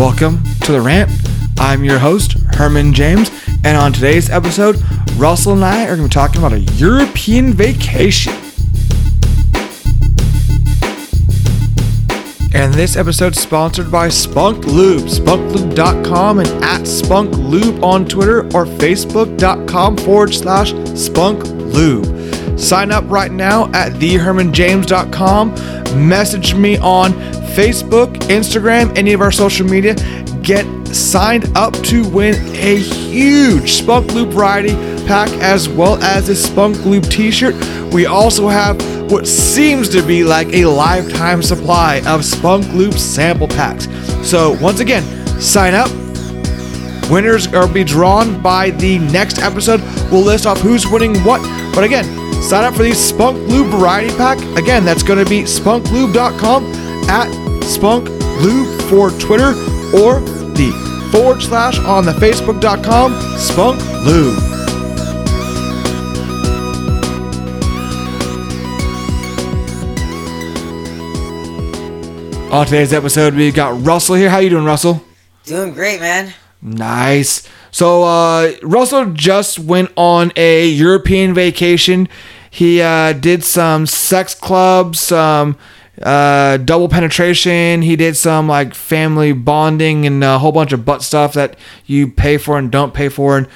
Welcome to the rant. I'm your host, Herman James, and on today's episode, Russell and I are going to be talking about a European vacation. And this episode is sponsored by Spunk Lube, spunklube.com and at Spunk Lube on Twitter or facebook.com forward slash Spunk Lube. Sign up right now at thehermanjames.com. Message me on Facebook, Instagram, any of our social media. Get signed up to win a huge Spunk Lube variety pack as well as a Spunk Lube t shirt. We also have what seems to be like a lifetime supply of Spunk Lube sample packs. So, once again, sign up. Winners are be drawn by the next episode. We'll list off who's winning what. But again, sign up for the Spunk Lube variety pack. Again, that's going to be spunklube.com at Spunk Lube for Twitter or the forward slash on the Facebook.com Spunk Lube. On today's episode, we got Russell here. How you doing, Russell? Doing great, man. Nice. So uh, Russell just went on a European vacation. He uh, did some sex clubs, some uh, double penetration. He did some like family bonding and a whole bunch of butt stuff that you pay for and don't pay for. And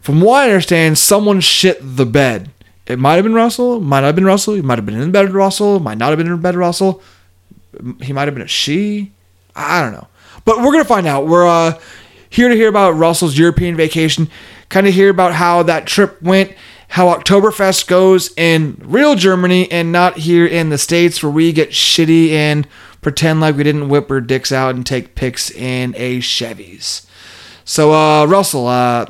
from what I understand, someone shit the bed. It might have been Russell. Might not have been Russell. He might have been in bed with Russell. Might not have been in bed with Russell. He might have been a she. I don't know. But we're gonna find out. We're uh, here to hear about Russell's European vacation. Kind of hear about how that trip went how Oktoberfest goes in real Germany and not here in the States where we get shitty and pretend like we didn't whip our dicks out and take pics in a Chevys. So, uh, Russell, uh,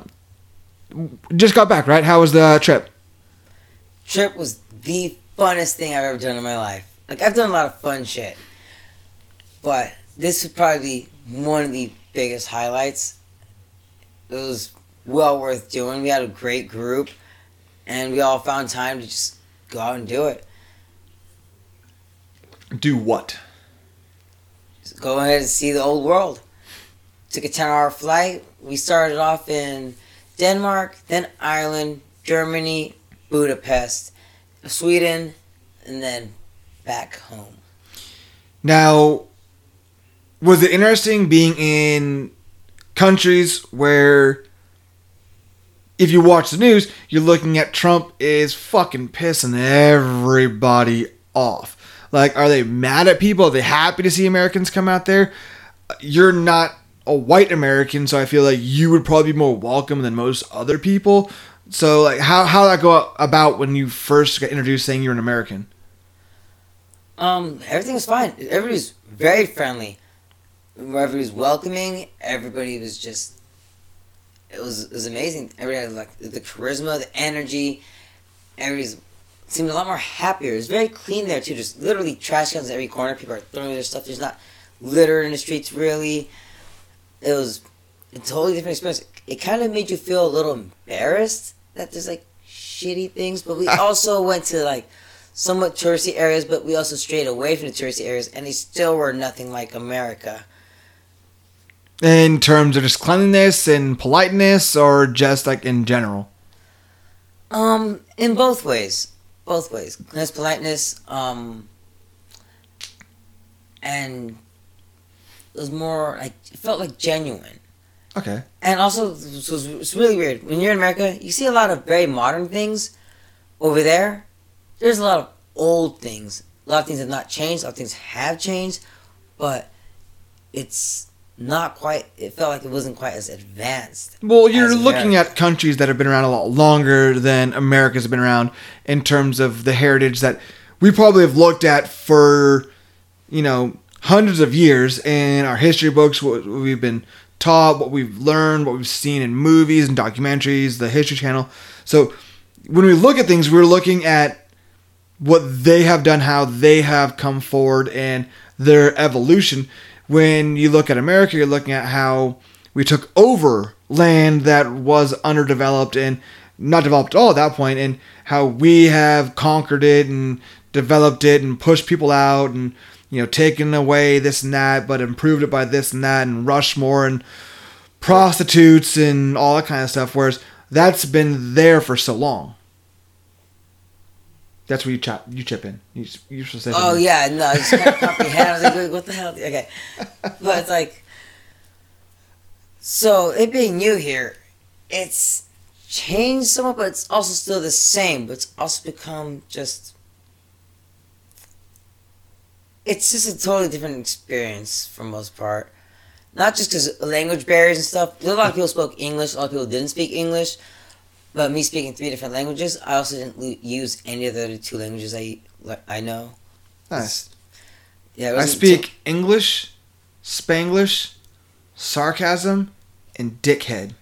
just got back, right? How was the trip? Trip was the funnest thing I've ever done in my life. Like, I've done a lot of fun shit. But this would probably be one of the biggest highlights. It was well worth doing. We had a great group and we all found time to just go out and do it. Do what? Just go ahead and see the old world. Took a 10 hour flight. We started off in Denmark, then Ireland, Germany, Budapest, Sweden, and then back home. Now, was it interesting being in countries where if you watch the news, you're looking at Trump is fucking pissing everybody off. Like, are they mad at people? Are they happy to see Americans come out there? You're not a white American, so I feel like you would probably be more welcome than most other people. So, like, how how that go about when you first got introduced saying you're an American? Um, everything was fine. Everybody's very friendly. Everybody's welcoming. Everybody was just it was it was amazing. Everybody had like the charisma, the energy. Everybody's seemed a lot more happier. It was very clean there too. Just literally trash cans every corner. People are throwing their stuff. There's not litter in the streets really. It was a totally different experience. It kind of made you feel a little embarrassed that there's like shitty things, but we also went to like somewhat touristy areas, but we also strayed away from the touristy areas, and they still were nothing like America in terms of just cleanliness and politeness or just like in general? Um in both ways. Both ways. Cleanliness politeness um and it was more like it felt like genuine. Okay. And also it was, it's really weird. When you're in america you see a lot of very modern things over there. There's a lot of old things. A lot of things have not changed. A lot of things have changed. But it's not quite it felt like it wasn't quite as advanced well you're looking at countries that have been around a lot longer than america's been around in terms of the heritage that we probably have looked at for you know hundreds of years in our history books what we've been taught what we've learned what we've seen in movies and documentaries the history channel. So when we look at things we're looking at what they have done how they have come forward and their evolution when you look at America, you're looking at how we took over land that was underdeveloped and not developed at all at that point, and how we have conquered it and developed it and pushed people out and you know, taken away this and that, but improved it by this and that, and Rushmore and prostitutes and all that kind of stuff. Whereas that's been there for so long. That's where you chop, you chip in. You, you're supposed to say Oh yeah, no, I just can't comprehend. I was like, what the hell? Okay, but it's like, so it being new here, it's changed somewhat, but it's also still the same. But it's also become just. It's just a totally different experience for most part. Not just because language barriers and stuff. A lot of people spoke English. A lot of people didn't speak English. But me speaking three different languages, I also didn't use any of the other two languages I I know. Nice. Yeah, I speak English, Spanglish, sarcasm, and dickhead.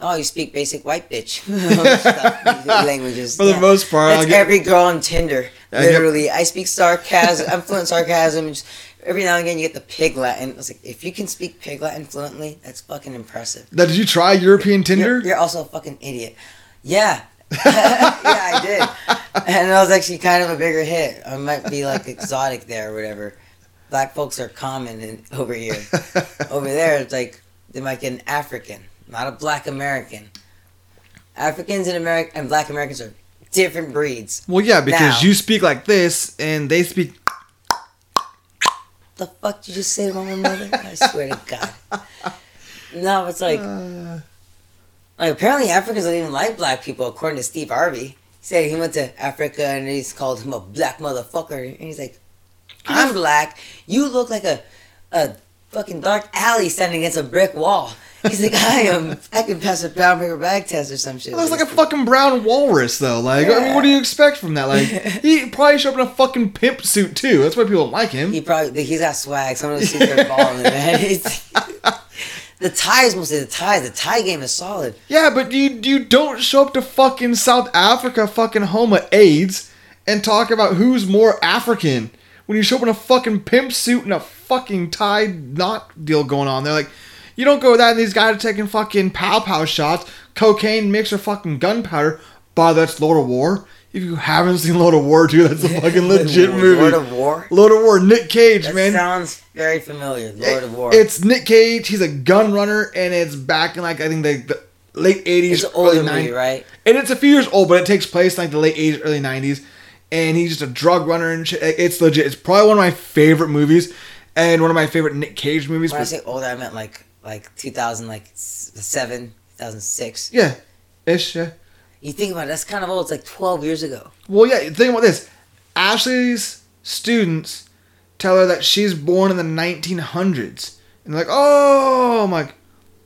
Oh, you speak basic white bitch languages. For the yeah. most part, That's get- every girl on Tinder. I get- Literally, I speak sarcasm. I'm fluent in sarcasm. Just, every now and again, you get the pig Latin. I was like, if you can speak pig Latin fluently, that's fucking impressive. Now, did you try European Tinder? You're, you're also a fucking idiot. Yeah. yeah, I did. And that was actually kind of a bigger hit. I might be like exotic there or whatever. Black folks are common in, over here. Over there, it's like they might get an African, not a black American. Africans and American and black Americans are different breeds. well, yeah, because Now- you speak like this, and they speak. The fuck did you just say to my mother? I swear to God. No, it's like, Uh, like apparently Africans don't even like black people, according to Steve Harvey. He said he went to Africa and he's called him a black motherfucker, and he's like, I'm black. You look like a a fucking dark alley standing against a brick wall. He's like, I am. I can pass a brown paper bag test or some shit. it looks like a fucking brown walrus, though. Like, I mean, what do you expect from that? Like, he probably showed up in a fucking pimp suit too. That's why people don't like him. He probably he's got swag. Some of those suits are balling, man. It's, the ties, mostly the ties. The tie game is solid. Yeah, but you you don't show up to fucking South Africa, fucking home of AIDS, and talk about who's more African when you show up in a fucking pimp suit and a fucking tie knot deal going on. They're like, you don't go with that, and these guys are taking fucking pow pow shots, cocaine mixed with fucking gunpowder. By that's Lord of War. If you haven't seen Lord of War, dude, that's a fucking legit movie. Lord of War. Lord of War, Nick Cage, That man. sounds very familiar. Lord of War. It's Nick Cage. He's a gun runner, and it's back in like I think the, the late eighties, It's an older early movie, nineties. right? And it's a few years old, but it takes place in like the late eighties, early nineties. And he's just a drug runner and shit. It's legit. It's probably one of my favorite movies, and one of my favorite Nick Cage movies. When I say older, I meant like like 2000, like s- seven, 2006. yeah, ish. Yeah. You think about it, that's kind of old. It's like 12 years ago. Well, yeah. Think about this. Ashley's students tell her that she's born in the nineteen hundreds, and they're like, "Oh, I'm like,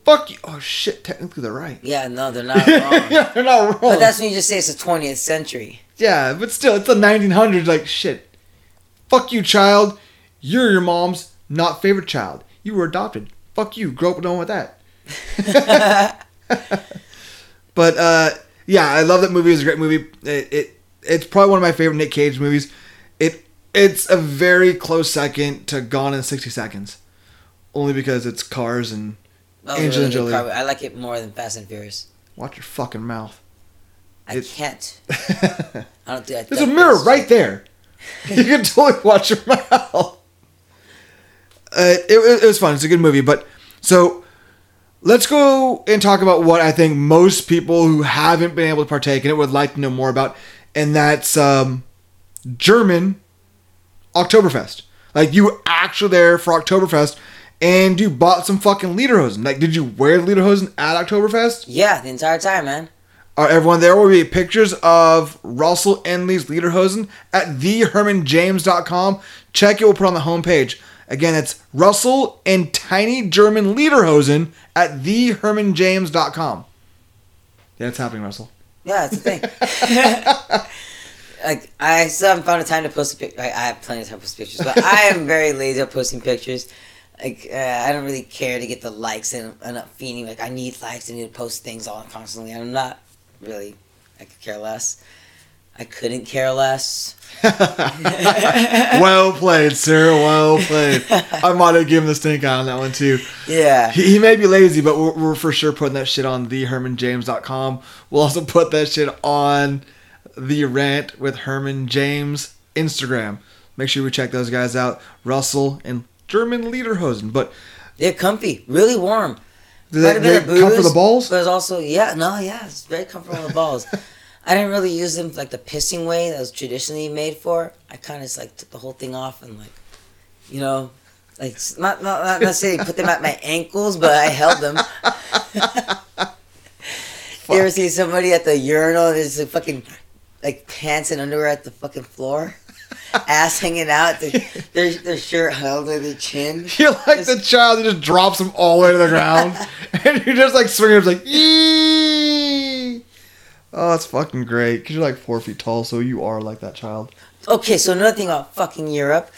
fuck you." Oh shit. Technically, they're right. Yeah, no, they're not wrong. yeah, they're not wrong. But that's when you just say it's the 20th century. Yeah, but still, it's the 1900s. Like, shit. Fuck you, child. You're your mom's not favorite child. You were adopted. Fuck you. Grow up alone with that. but, uh, yeah, I love that movie. It's a great movie. It, it It's probably one of my favorite Nick Cage movies. It It's a very close second to Gone in 60 Seconds. Only because it's cars and was Angelina really Jolie. I like it more than Fast and Furious. watch your fucking mouth. I It- can't. I don't do that. There's a mirror right there. You can totally watch your mouth. Uh, it, it, it was fun. It's a good movie. But so let's go and talk about what I think most people who haven't been able to partake in it would like to know more about, and that's um, German Oktoberfest. Like you were actually there for Oktoberfest, and you bought some fucking Lederhosen. Like, did you wear the Lederhosen at Oktoberfest? Yeah, the entire time, man. Are everyone there will be pictures of Russell Enley's Lederhosen at thehermanjames.com. Check it, we'll put it on the homepage. Again, it's Russell and Tiny German Lederhosen at thehermanjames.com. Yeah, it's happening, Russell. Yeah, that's the thing. like I still haven't found a time to post a pic. I, I have plenty of time to post pictures, but I am very lazy at posting pictures. Like uh, I don't really care to get the likes, and I'm not feeling like I need likes. I need to post things all constantly. I'm not really. I could care less. I couldn't care less. well played, sir. Well played. I might have given the stink eye on that one, too. Yeah. He, he may be lazy, but we're, we're for sure putting that shit on thehermanjames.com. We'll also put that shit on the rant with Herman James Instagram. Make sure we check those guys out, Russell and German Lederhosen. But They're comfy, really warm. do they, a bit they of come for the balls? But it's also yeah, no, yeah, it's very comfortable on the balls. I didn't really use them like the pissing way that was traditionally made for. I kind of just like took the whole thing off and like, you know, like not not not necessarily put them at my ankles, but I held them. you ever see somebody at the urinal? and There's a fucking like pants and underwear at the fucking floor, ass hanging out, their their, their shirt held to their chin. You're like the child that just drops them all the way to the ground, and you're just like swinging. It's like, Eee! Oh, it's fucking great because you're like four feet tall, so you are like that child. Okay, so another thing about fucking Europe,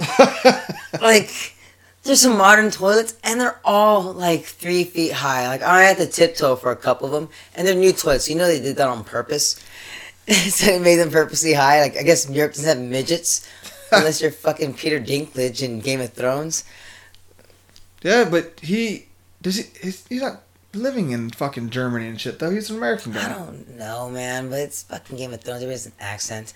like there's some modern toilets and they're all like three feet high. Like I had to tiptoe for a couple of them, and they're new toilets. So you know they did that on purpose. so they made them purposely high. Like I guess Europe doesn't have midgets unless you're fucking Peter Dinklage in Game of Thrones. Yeah, but he does he. He's, he's not living in fucking Germany and shit though. He's an American guy. I don't know, man, but it's fucking Game of Thrones. Everybody has an accent.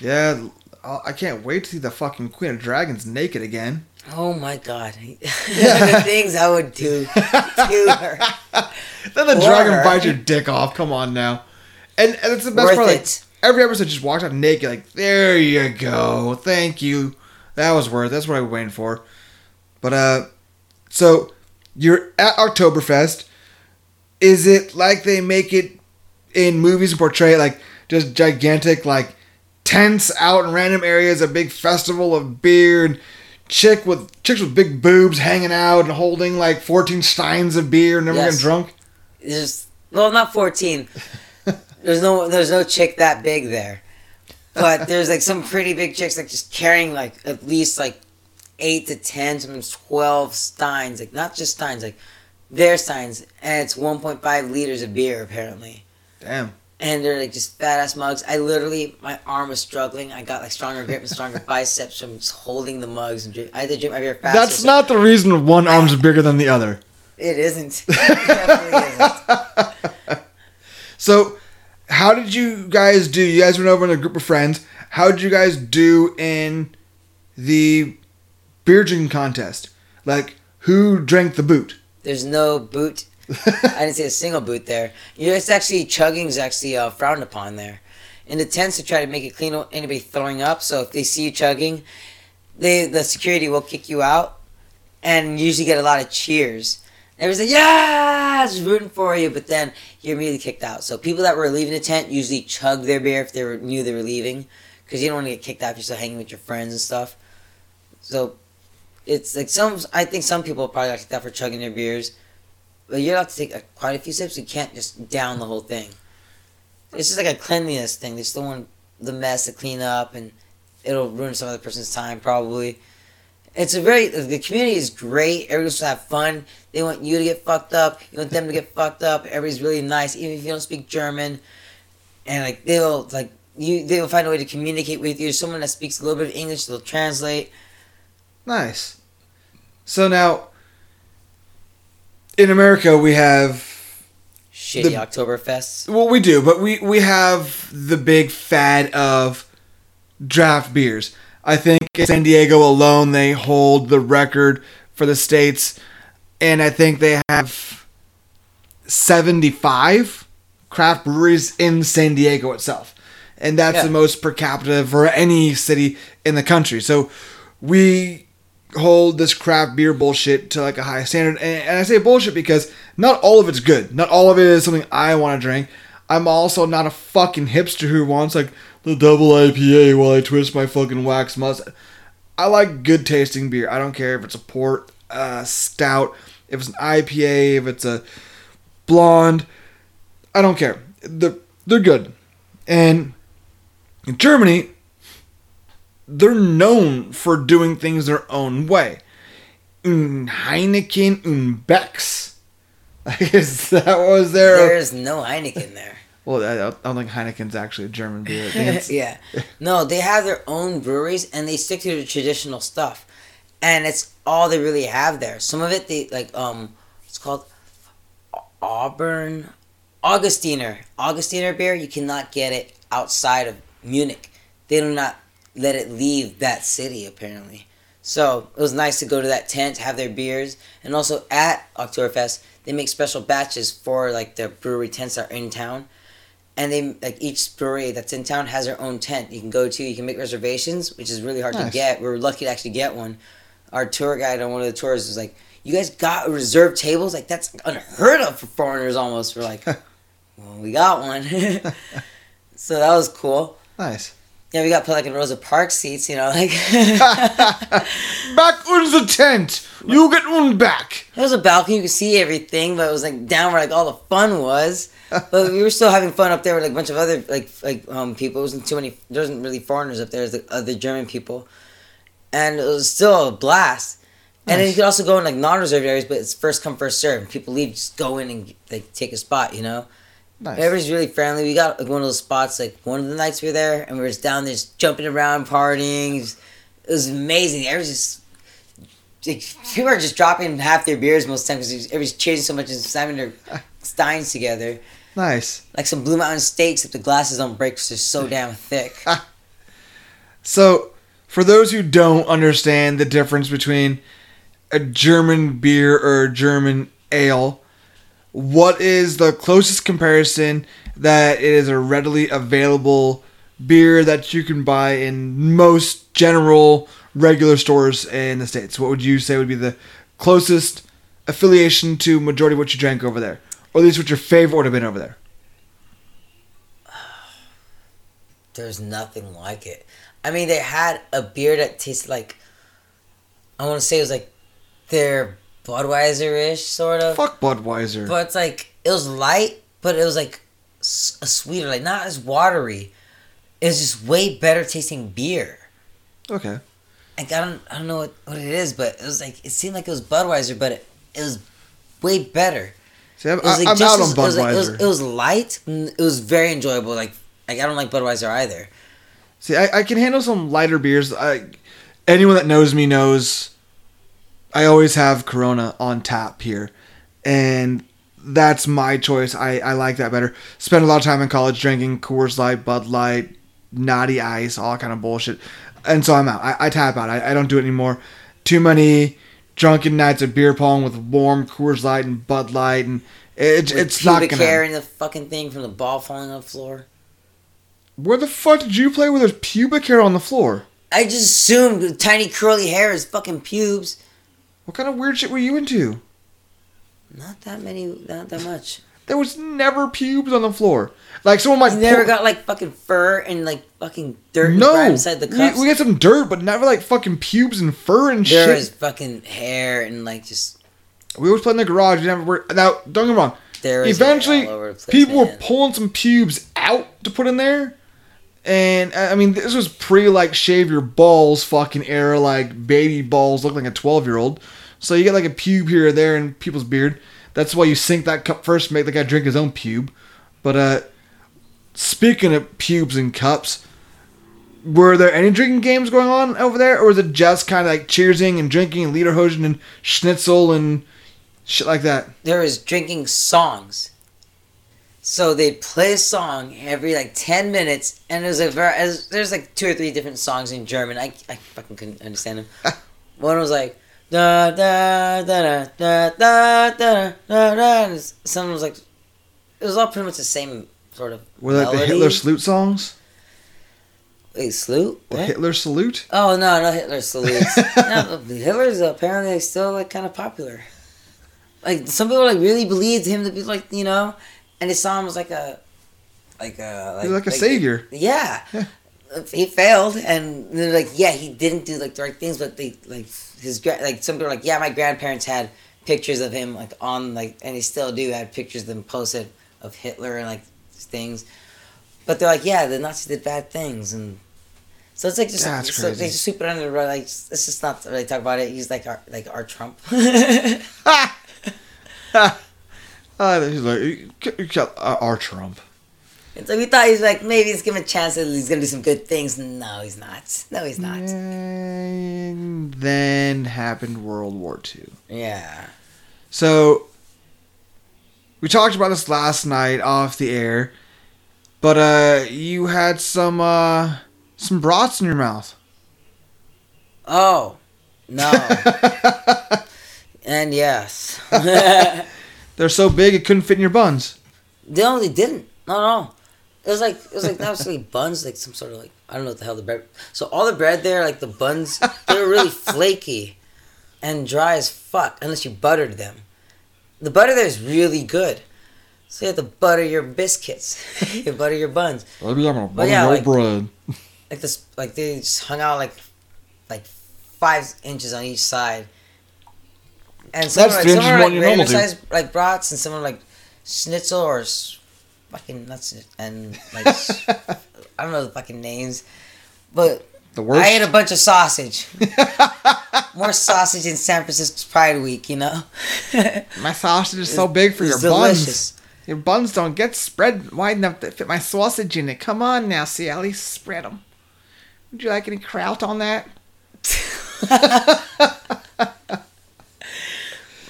Yeah, I'll- can't wait to see the fucking Queen of Dragons naked again. Oh my god, the things I would do to her. Then the Or- dragon bites your dick off. Come on now. And, and it's the best Worth part. Like, it. every episode just walks out naked. Like, there you go. Thank you. That was worth. That's what I was waiting for. But uh, so you're at Oktoberfest. Is it like they make it in movies and portray it like just gigantic like tents out in random areas, a big festival of beer and chick with chicks with big boobs hanging out and holding like 14 steins of beer and never Yes. getting drunk? There's well, not fourteen. There's no there's no chick that big there, but there's like some pretty big chicks like just carrying like at least like eight to ten, sometimes twelve steins, like not just steins, like their steins, and it's one point five liters of beer apparently. Damn. And they're like just badass mugs. I literally, my arm was struggling. I got like stronger grip and stronger biceps from just holding the mugs and drink. I had to drink my beer faster. That's so- not the reason one arm's bigger than the other. It isn't. It definitely isn't. So, how did you guys do? You guys went over in a group of friends. How did you guys do in the beer drinking contest? Like, who drank the boot? There's no boot. I didn't see a single boot there. You know, it's actually chugging is actually uh, frowned upon there. In the tents, to try to make it clean, anybody throwing up. So if they see you chugging, they the security will kick you out, and you usually get a lot of cheers. Everybody's like, "Yeah, it's rooting for you," but then you're immediately kicked out. So people that were leaving the tent usually chug their beer if they were, knew they were leaving, because you don't want to get kicked out if you're still hanging with your friends and stuff. So it's like some. I think some people probably like that for chugging their beers. But you're allowed to take uh quite a few sips. You can't just down the whole thing. It's just like a cleanliness thing. They still want the mess to clean up, and it'll ruin some other person's time probably. It's a very the community is great. Everyone's to have fun. They want you to get fucked up. You want them to get fucked up. Everybody's really nice, even if you don't speak German. And like they'll like you, they'll find a way to communicate with you. Someone that speaks a little bit of English, they'll translate. Nice. So now, in America, we have Shitty The- Oktoberfests. well, we do, but we we have the big fad of draft beers. I think in San Diego alone, they hold the record for the states, and I think they have seventy-five craft breweries in San Diego itself, and that's Yeah. the most per capita for any city in the country. So we hold this craft beer bullshit to like a high standard. And, and I say bullshit because not all of it's good. Not all of it is something I want to drink. I'm also not a fucking hipster who wants like the double IPA while I twist my fucking wax mustache. I like good tasting beer. I don't care if it's a port, uh, stout, if it's an IPA, if it's a blonde. I don't care. They're, they're good. And in Germany, they're known for doing things their own way. Un Heineken und Becks. I guess that was there? There's no Heineken there. Well, I don't think Heineken's actually a German beer. I think it's, yeah. No, they have their own breweries and they stick to the traditional stuff. And it's all they really have there. Some of it they like um it's called Auburn Augustiner. Augustiner beer, you cannot get it outside of Munich. They do not let it leave that city apparently. So it was nice to go to that tent, have their beers, and also at Oktoberfest they make special batches for like the brewery tents that are in town, and they like each brewery that's in town has their own tent you can go to. You can make reservations, which is really hard to get. We were lucky to actually get one. Our tour guide on one of the tours was like, "You guys got reserved tables? Like that's unheard of for foreigners almost." We're like, "Well, we got one." so that was cool. Nice. Yeah, we got put like in Rosa Park seats, you know, like back on the tent. You get one back. There was a balcony, you could see everything, but it was like down where like all the fun was. but we were still having fun up there with like a bunch of other like like um people. It wasn't too many. There wasn't really foreigners up there. It was the other German people, and it was still a blast. And then you could also go in like non-reserved areas, but it's first come first serve. People leave, just go in and like take a spot. You know, Nice. everybody's really friendly. We got like one of those spots. Like one of the nights we were there, and we were just down there just jumping around, partying. It was, it was amazing. Everyone's just like, people are just dropping half their beers most times because everybody's cheering so much and slamming their steins together. nice. Like some Blue Mountain steaks, if the glasses don't break because they're so damn thick. So, for those who don't understand the difference between a German beer or a German ale, what is the closest comparison that it is a readily available beer that you can buy in most general regular stores in the states? What would you say would be the closest affiliation to majority of what you drank over there, or at least what your favorite would have been over there? There's nothing like it. I mean, they had a beer that tasted like, I want to say it was like their Budweiser ish, sort of. Fuck Budweiser. But it's like it was light, but it was like a sweeter, like not as watery. It was just way better tasting beer. okay. Like I don't, I don't know what, what it is, but it was like it seemed like it was Budweiser, but it, it was way better. See, I'm, It was like I'm out on as- it was, Budweiser. like, it, was, it was light. It was very enjoyable. Like like I don't like Budweiser either. See, I, I can handle some lighter beers. I, anyone that knows me knows I always have Corona on tap here, and that's my choice. I, I like that better. Spent a lot of time in college drinking Coors Light, Bud Light, Natty Ice, all kind of bullshit, and so I'm out. I, I tap out. I, I don't do it anymore. Too many drunken nights of beer pong with warm Coors Light and Bud Light, and it, it's not gonna. hair in the fucking thing from the ball falling on the floor. Where the fuck did you play where there's pubic hair on the floor? I just assumed the tiny curly hair is fucking pubes. What kind of weird shit were you into? Not that many, not that much. There was never pubes on the floor. Like someone might. You never pull- got like fucking fur and like fucking dirt no. the cups. We, we got some dirt, but never like fucking pubes and fur and there shit. was fucking hair and like just We always play in the garage. We never were. Now, don't get me wrong. there was Eventually, all over the place, people were pulling some pubes out to put in there. And I mean, this was pre like shave your balls fucking era, like baby balls look like a 12 year old. So you get like a pube here or there in people's beard. That's why you sink that cup first, make the guy drink his own pube. But uh, speaking of pubes and cups, were there any drinking games going on over there, or was it just kind of like cheersing and drinking and lederhosen and schnitzel and shit like that? there was drinking songs. So they'd play a song every like ten minutes, and it was a very there's like two or three different songs in German. I, I fucking couldn't understand them. One was like da da da da da da da da da. Some was like it was all pretty much the same sort of Were like the. Hitler salute songs? Wait, salute? The What? Hitler salute? Oh no, no Hitler salutes. no, Hitler's apparently still like kind of popular. Like some people like really believed him to be like you know, and they saw him as like a, like a He's like a savior. Yeah. Yeah. He failed, and they're like, yeah, he didn't do like the right things, but they like his like some people are like, yeah, my grandparents had pictures of him like on like, and they still do had pictures of them posted of Hitler and like things, but they're like, yeah, the Nazis did bad things, and so it's like just That's so they just sweep it under the rug. Like let's just not really talk about it. He's like our like our Trump. Uh, he's like, "You ca- you ca- uh, our Trump. and so we thought he's like maybe he's give him a chance that he's gonna do some good things. No, he's not. No, he's not. And then happened World War II. Yeah. So we talked about this last night off the air, but uh, you had some uh, Some brats in your mouth. Oh, no. and yes. They're so big it couldn't fit in your buns. They only didn't. No, no. It was like it was like not necessarily buns, like some sort of like I don't know what the hell the bread. So all the bread there, like the buns, they were really flaky and dry as fuck unless you buttered them. The butter there is really good. So you have to butter your biscuits. you butter your buns. Maybe I'm gonna But yeah, like- bread. Like this, like they just hung out like, like five inches on each side. And some That's were, like, some inches more like than your normal regular size like brats, and some were like schnitzel or fucking nuts and like I don't know the fucking names, but The worst. I ate a bunch of sausage. More sausage in San Francisco's Pride Week, you know. My sausage is so big for your was buns. Your buns don't get spread wide enough to fit my sausage in it. Come on now, see, at least spread them. Would you like any kraut on that?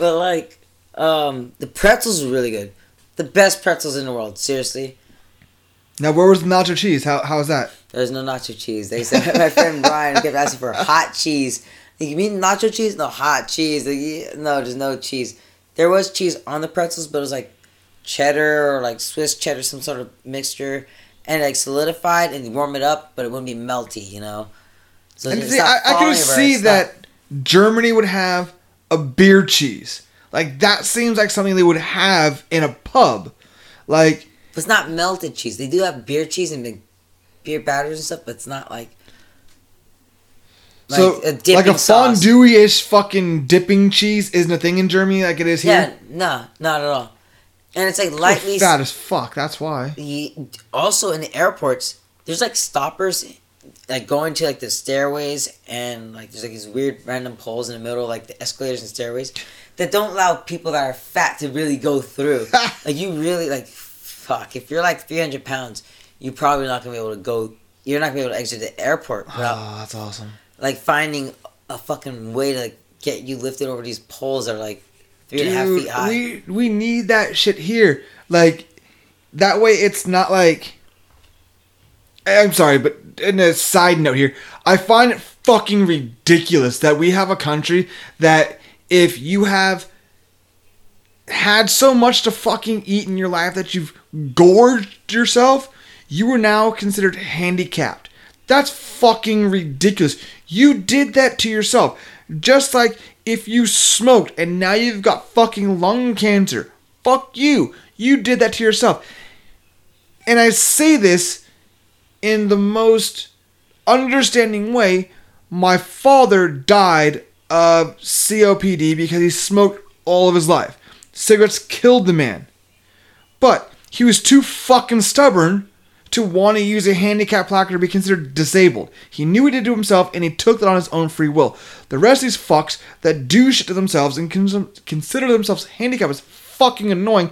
But like, um, the pretzels were really good. The best pretzels in the world. Seriously, Now, where was the nacho cheese? How how was that? there's no nacho cheese. They said my friend Brian kept asking for hot cheese. Like, you mean nacho cheese? No, hot cheese. Like, yeah, no, there's no cheese. There was cheese on the pretzels, but it was like cheddar or like Swiss cheddar, some sort of mixture, and like solidified and you warm it up, but it wouldn't be melty, you know. So And see, I, I could see not- that Germany would have a beer cheese. Like that seems like something they would have in a pub. Like But it's not melted cheese. They do have beer cheese and beer batters and stuff, but it's not like so, a like a fondue-ish fucking dipping cheese isn't a thing in Germany like it is Yeah, here. no, not at all. And it's like lightly. fat as fuck. That's why. Also, in the airports, there's like stoppers, like going to like the stairways, and like there's like these weird random poles in the middle, like the escalators and stairways, that don't allow people that are fat to really go through. like you really like, fuck. If you're like 300 pounds, you're probably not gonna be able to go. You're not gonna be able to exit the airport ah, without Oh, that's awesome. like finding a fucking way to like, get you lifted over these poles that are like three and a half Dude, feet high. we we need that shit here. Like that way, it's not like. I'm sorry, but in a side note here, I find it fucking ridiculous that we have a country that if you have had so much to fucking eat in your life that you've gorged yourself, you are now considered handicapped. That's fucking ridiculous. You did that to yourself. Just like if you smoked and now you've got fucking lung cancer. Fuck you. You did that to yourself. And I say this in the most understanding way. My father died of COPD because he smoked all of his life. Cigarettes killed the man. But he was too fucking stubborn to want to use a handicap placard to be considered disabled. He knew he did it to himself and he took that on his own free will. The rest of these fucks that do shit to themselves and consider themselves handicapped is fucking annoying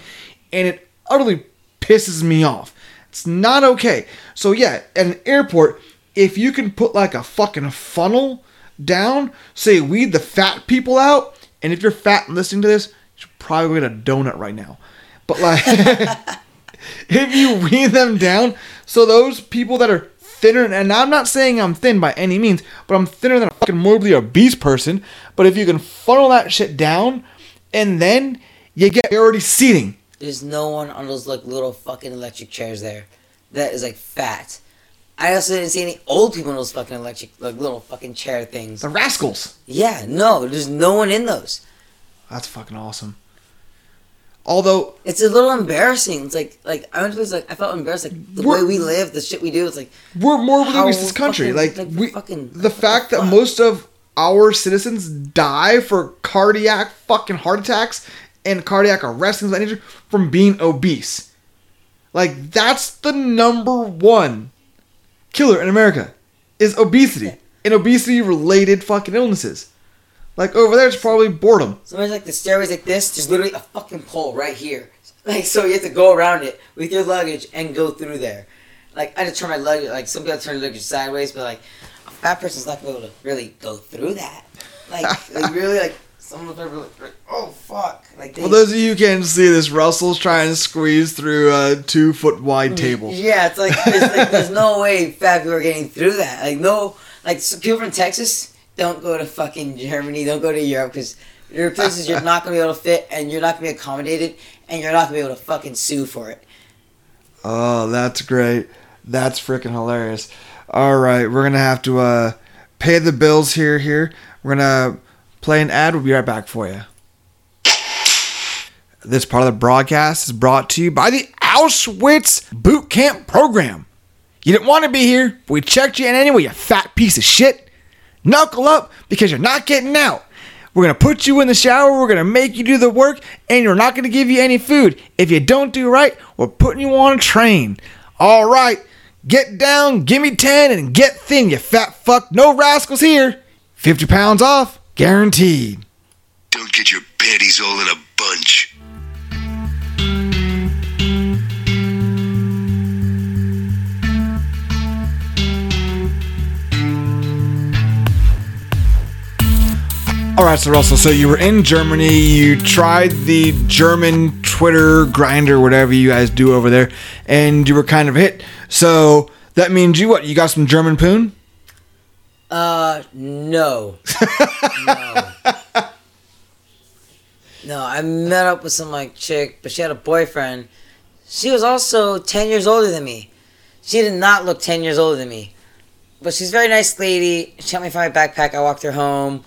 and it utterly pisses me off. It's not okay. So, yeah, at an airport, if you can put like a fucking funnel down, say weed the fat people out, and if you're fat and listening to this, you should probably get a donut right now. But like, if you weed them down, so those people that are thinner, and I'm not saying I'm thin by any means, but I'm thinner than a fucking morbidly obese person. But if you can funnel that shit down, and then you get priority seating. There's no one on those like little fucking electric chairs there that is like fat. I also didn't see any old people in those fucking electric like little fucking chair things. The rascals. Yeah, no, there's no one in those. That's fucking awesome. Although It's a little embarrassing. It's like like I went to this like I felt embarrassed like the way we live, the shit we do. It's like we're more obese this country. fucking- Like, like, we, fucking- the fact that most of our citizens die for cardiac fucking heart attacks and cardiac arrest and things of that nature from being obese. Like that's the number one killer in America is obesity and obesity related fucking illnesses. Like over there, it's probably boredom. sometimes like the stairways like this. There's literally a fucking pole right here. Like so you have to go around it with your luggage and go through there. Like I had to turn my luggage. Like some people turn their luggage sideways, but like a fat person's not gonna be able to really go through that. Like like really like someone will be like, oh fuck! Like they, For those of you who can't see this, Russell's trying to squeeze through a two foot wide table. Yeah, it's like there's, like, there's no way fat people are getting through that. Like no, like so people from Texas don't go to fucking Germany, don't go to Europe because there are places you're not gonna be able to fit, and you're not gonna be accommodated, and you're not gonna be able to fucking sue for it. Oh, that's great. That's freaking hilarious. All right, we're gonna have to uh, pay the bills here. Here, we're gonna play an ad. We'll be right back for you. This part of the broadcast is brought to you by the Auschwitz Boot Camp Program. You didn't want to be here, but we checked you in anyway, you fat piece of shit. Knuckle up because you're not getting out. We're gonna put you in the shower, we're gonna make you do the work, and we're not gonna give you any food. If you don't do right, we're putting you on a train. Alright, get down, give me 10, and get thin, you fat fuck. No rascals here. 50 pounds off, guaranteed. Don't get your panties all in a bunch. All right, so Russell, so you were in Germany. You tried the German Twitter grinder, whatever you guys do over there, and you were kind of hit. So that means you what? You got some German poon? Uh, no. no. No, I met up with some like chick, but she had a boyfriend. She was also 10 years older than me. She did not look 10 years older than me. But she's a very nice lady. She helped me find my backpack. I walked her home.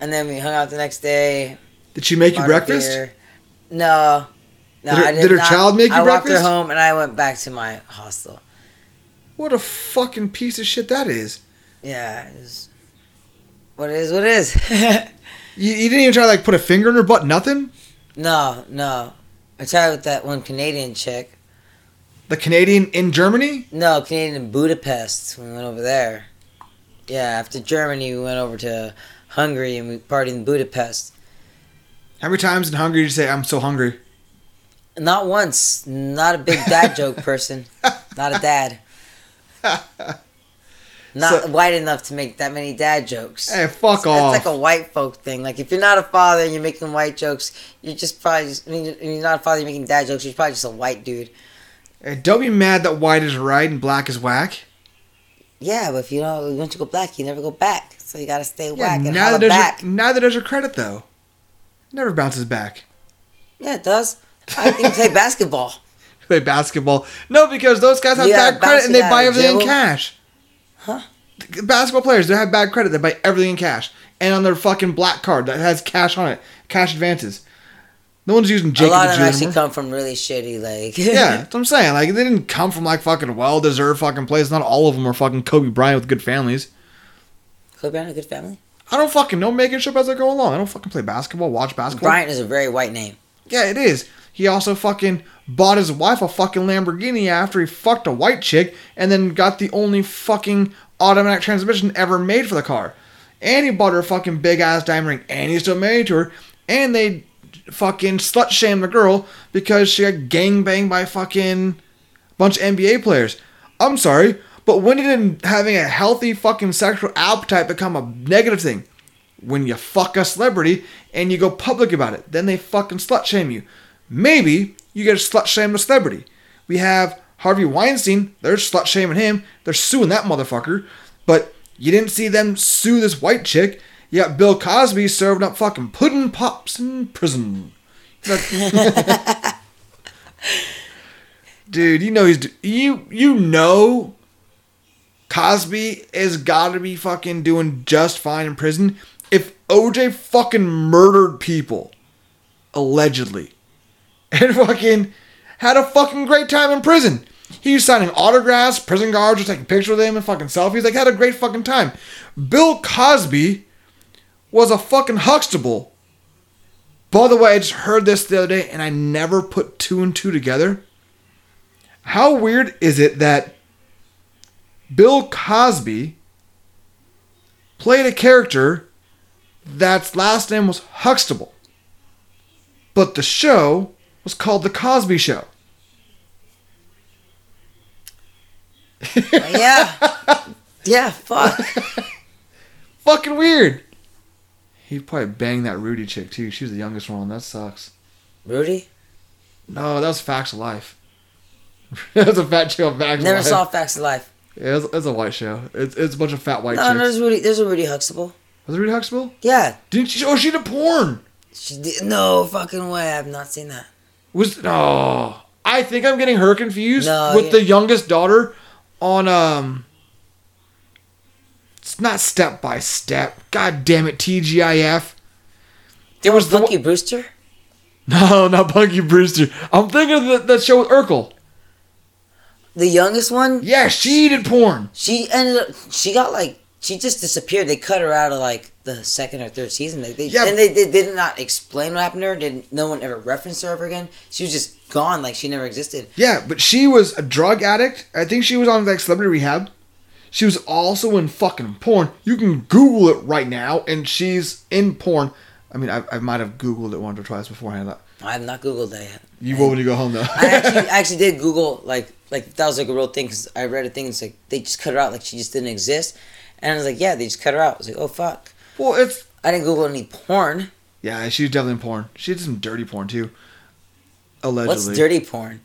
And then we hung out the next day. Did she make you breakfast? beer. No. No, Did her- I did, did her not. child make you I walked breakfast? her home and I went back to my hostel. What a fucking piece of shit that is. Yeah, it was, what it is, what it is. You, you didn't even try to like put a finger in her butt, nothing? no, no. I tried with that one Canadian chick. The Canadian in Germany? No, Canadian in Budapest. We went over there. Yeah, after Germany, we went over to Hungary and we partied in Budapest. How many times in Hungary did you say, I'm so hungry? Not once. Not a big dad joke person. Not a dad. Not So- white enough to make that many dad jokes. Hey, fuck It's off. like a white folk thing. Like if you're not a father and you're making white jokes, you're just probably. Just, I mean, if you're not a father, you're making dad jokes. You're probably just a white dude. Hey, don't be mad that white is right and black is whack. Yeah, but if you don't, once you go black, you never go back. So you gotta stay Yeah, whack and neither does, back. your, neither does your credit, though. Never bounces back. Yeah, it does. I can play basketball. Play basketball. No, because those guys have Yeah, bad credit and they buy everything in cash. Huh? Basketball players, they have bad credit. They buy everything in cash. And on their fucking black card that has cash on it, cash advances. No one's using a Jacob lot of them actually come from really shitty, like. yeah, that's what I'm saying. Like they didn't come from like fucking well deserved fucking places. Not all of them are fucking Kobe Bryant with good families. Kobe Bryant, a good family. I don't fucking know making shit up as I go along. I don't fucking play basketball, watch basketball. Bryant is a very white name. Yeah, it is. He also fucking bought his wife a fucking Lamborghini after he fucked a white chick and then got the only fucking automatic transmission ever made for the car. And he bought her a fucking big ass diamond ring and he's still married to her. And they fucking slut shamed the girl because she got gang banged by fucking bunch of NBA players. I'm sorry, but when did having a healthy fucking sexual appetite become a negative thing? When you fuck a celebrity and you go public about it, then they fucking slut shame you. Maybe you get a slut shame a celebrity. We have Harvey Weinstein, they're slut shaming him, they're suing that motherfucker, but you didn't see them sue this white chick. You got Bill Cosby serving up fucking pudding pops in prison. Dude, you know he's you you know Cosby has got to be fucking doing just fine in prison if OJ fucking murdered people allegedly and fucking had a fucking great time in prison. He was signing autographs, prison guards were taking pictures with him and fucking selfies. Like had a great fucking time. Bill Cosby was a fucking Huxtable. By the way, I just heard this the other day and I never put two and two together. How weird is it that Bill Cosby played a character that's last name was Huxtable, but the show was called The Cosby Show? Oh, yeah. Yeah, fuck. Fucking weird. He probably banged that Rudy chick too. She was the youngest one. That sucks. Rudy? No, that was Facts of Life. that was a fat on Facts Never saw. Facts of Life. Yeah, it it's a white show. It's, it's a bunch of fat white No, no, chicks. there's Rudy. There's a Rudy Huxtable. Was it Rudy Huxtable? Yeah. Didn't she? Oh, she did porn. She did. No fucking way. I've not seen that. Was no? I think I'm getting her confused No, with yeah. the youngest daughter on um. It's not step by step. God damn it, TGIF. It was the Funky Brewster. no, not Punky Brewster. I'm thinking of the, that show with Urkel. The youngest one. Yeah, she did porn. She ended up. She got like. She just disappeared. They cut her out of like the second or third season. Like, they, Yeah. And they, they did not explain what happened to her. Didn't no one ever referenced her ever again? She was just gone. Like she never existed. Yeah, but she was a drug addict. I think she was on like celebrity rehab. She was also in fucking porn. You can Google it right now, and she's in porn. I mean, I, I might have Googled it once or twice beforehand. I have not googled that yet. You will when you go home, though. I actually I actually did Google like like that was like a real thing because I read a thing. It's like they just cut her out. Like she just didn't exist. And I was like, yeah, they just cut her out. I was like, oh fuck. well, it's I didn't Google any porn. yeah. She was definitely in porn. She did some dirty porn too. Allegedly, What's dirty porn?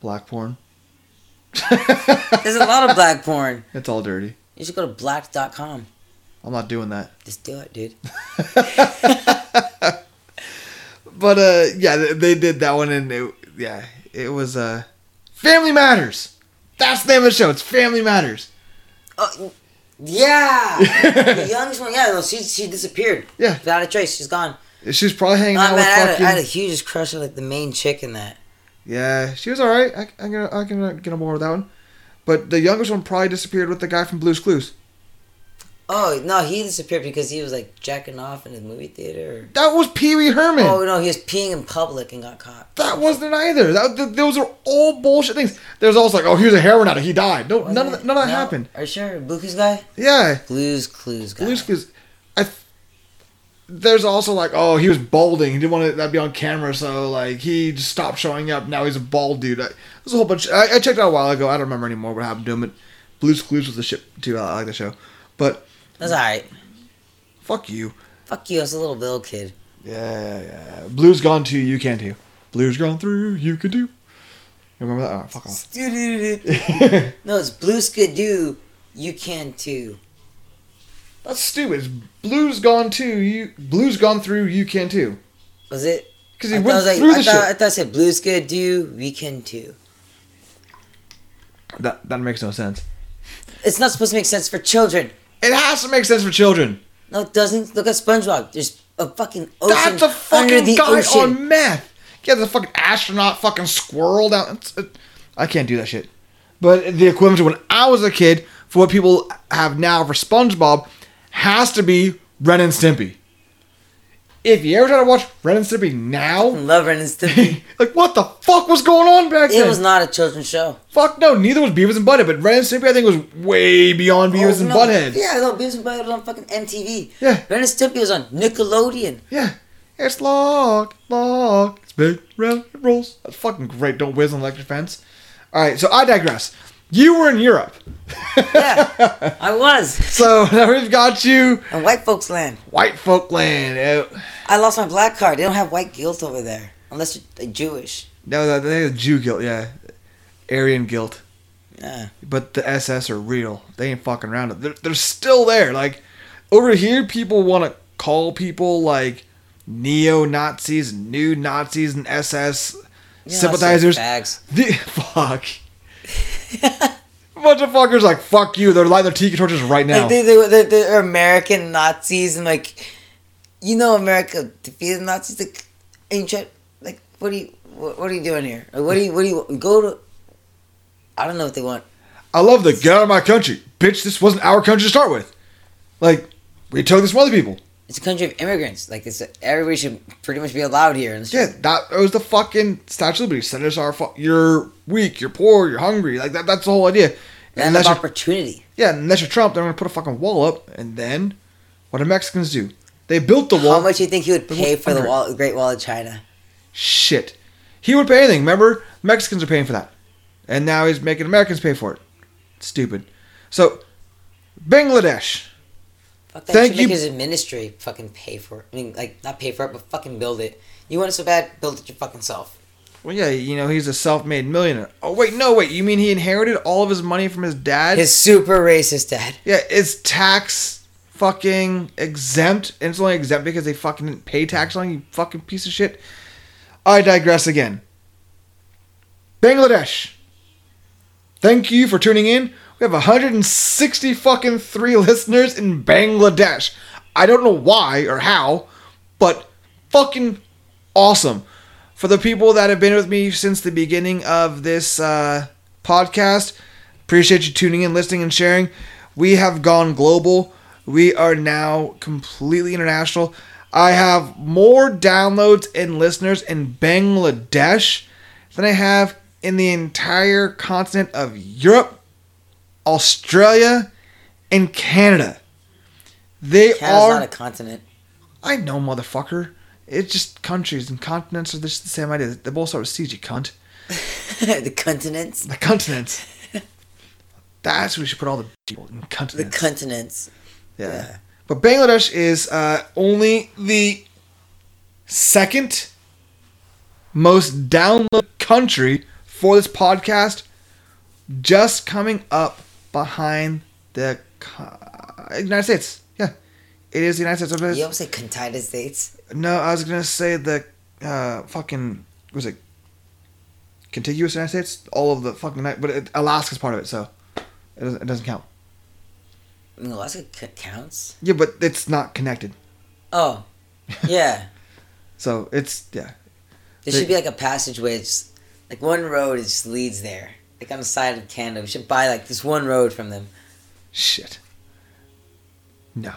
black porn. There's a lot of black porn. It's all dirty. You should go to black.com. I'm not doing that. Just do it, dude. But uh, yeah, they, did that one, and it, yeah, it was uh, Family Matters. That's the name of the show. It's Family Matters. Oh, yeah. the youngest one, yeah, she she disappeared. Yeah. Without a trace, she's gone. She's probably hanging Oh, out man, with I had, a, fucking. I had a huge crush on like the main chick in that. Yeah, she was all right. I, I can I can get on board with that one. But the youngest one probably disappeared with the guy from Blue's Clues. Oh no, he disappeared because he was like jacking off in the movie theater. That was Pee Wee Herman. Oh no, he was peeing in public and got caught. That wasn't either. That, th- those are all bullshit things. There's also like, oh, here's a heroin addict. He died. No, none of that, none of that No? happened. Are you sure? Blue Clues guy? Yeah, Blues Clues guy. Blue's Clues. I. Th- there's also like, oh, he was balding. He didn't want that to be on camera, so like he just stopped showing up. Now he's a bald dude. I, there's a whole bunch. I, I checked out a while ago. I don't remember anymore what happened to him. But Blue's Clues was the shit too. I like the show, but That's alright. fuck you. Fuck you, I was a little Bill kid. Yeah, yeah. Blue's gone too. You can too. Blue's gone through. You can do. You remember that? Oh, fuck off. no, it's Blue do. You can too. That's stupid. It's Blue's gone too. You Blue's gone through. You can too. Was it? Because he I went it was like, through I, the thought, I thought it said Blue Skidoo. We can too. That that makes no sense. It's not supposed to make sense for children. It has to make sense for children. No, it doesn't. Look at SpongeBob. There's a fucking ocean That's a under fucking the guy ocean. on meth. Yeah, the fucking astronaut fucking squirrel down. It's, it, I can't do that shit. But the equivalent to when I was a kid, for what people have now for SpongeBob, has to be Ren and Stimpy. If you ever try to watch Ren and Stimpy now, Love Ren and Stimpy. like what the fuck was going on back it then? It was not a children's show. Fuck no, neither was Beavis and Butthead, but Ren and Stimpy I think was way beyond Beavis Oh, and no. Butthead. Yeah, no, Beavis and Butthead was on fucking MTV. Yeah. Ren and Stimpy was on Nickelodeon. Yeah. It's lock, lock. It's big, round, it rolls. That's fucking great. Don't whiz on the electric fence. All right, so I digress. You were in Europe. Yeah, I was. So now we've got you, In white folks land. white folk land. Uh, I lost my black card. They don't have white guilt over there. Unless you're Jewish. no, they have Jew guilt, yeah. Aryan guilt. Yeah. But the SS are real. They ain't fucking around. They're, they're still there. Like, over here, people want to call people, like, neo Nazis, new Nazis, and SS know, sympathizers. The, fuck. Bunch of fuckers like fuck you. They're lighting their tiki torches right now. Like they, they, they, they're American Nazis and like, you know, America defeated Nazis. Like, and you like, what are you, what, what are you doing here? Like, what do you, what do you go to? I don't know what they want. I love the get out of my country, bitch. This wasn't our country to start with. Like we took this from other people. It's a country of immigrants. Like, it's everybody should pretty much be allowed here. And Yeah, that was the fucking Statue of Liberty. Senators are fu- you're weak, you're poor, you're hungry. Like that. That's the whole idea. And that's opportunity. yeah, unless you're Trump, they're gonna put a fucking wall up, and then what do Mexicans do? They built the wall. How much do you think he would pay for the wall, the Great Wall of China? Shit. He would pay anything. Remember, Mexicans are paying for that, and now he's making Americans pay for it. Stupid. So, Bangladesh. Fuck that. Thank you- make his ministry fucking pay for it. I mean, like not pay for it, but fucking build it. You want it so bad, build it your fucking self. Well, yeah, you know he's a self-made millionaire. Oh wait, no, wait. You mean he inherited all of his money from his dad? His super racist dad. yeah, it's tax fucking exempt, and it's only exempt because they fucking didn't pay tax on you fucking piece of shit. I digress again. Bangladesh. Thank you for tuning in. We have 160 fucking three listeners in Bangladesh. I don't know why or how, but fucking awesome. For the people that have been with me since the beginning of this uh, podcast, appreciate you tuning in, listening, and sharing. We have gone global. We are now completely international. I have more downloads and listeners in Bangladesh than I have in the entire continent of Europe, Australia, and Canada. They Canada's are. not a continent. I know, motherfucker. It's just countries and continents are just the same idea. They both start with C, you cunt. the continents. The continents. That's where we should put all the people in continents. The continents. Yeah. yeah. But Bangladesh is uh, only the second most downloaded country for this podcast, just coming up behind the United States. Yeah, it is the United States. You almost say United States. No, I was gonna say the uh, fucking was it contiguous United States? All of the fucking night, but it, Alaska's part of it, so it doesn't, it doesn't count. I mean, Alaska c- counts. Yeah, but it's not connected, Oh, yeah. so it's yeah. There They- should be like a passageway. It's like one road. It just leads there. Like on the side of Canada, we should buy like this one road from them. Shit. No,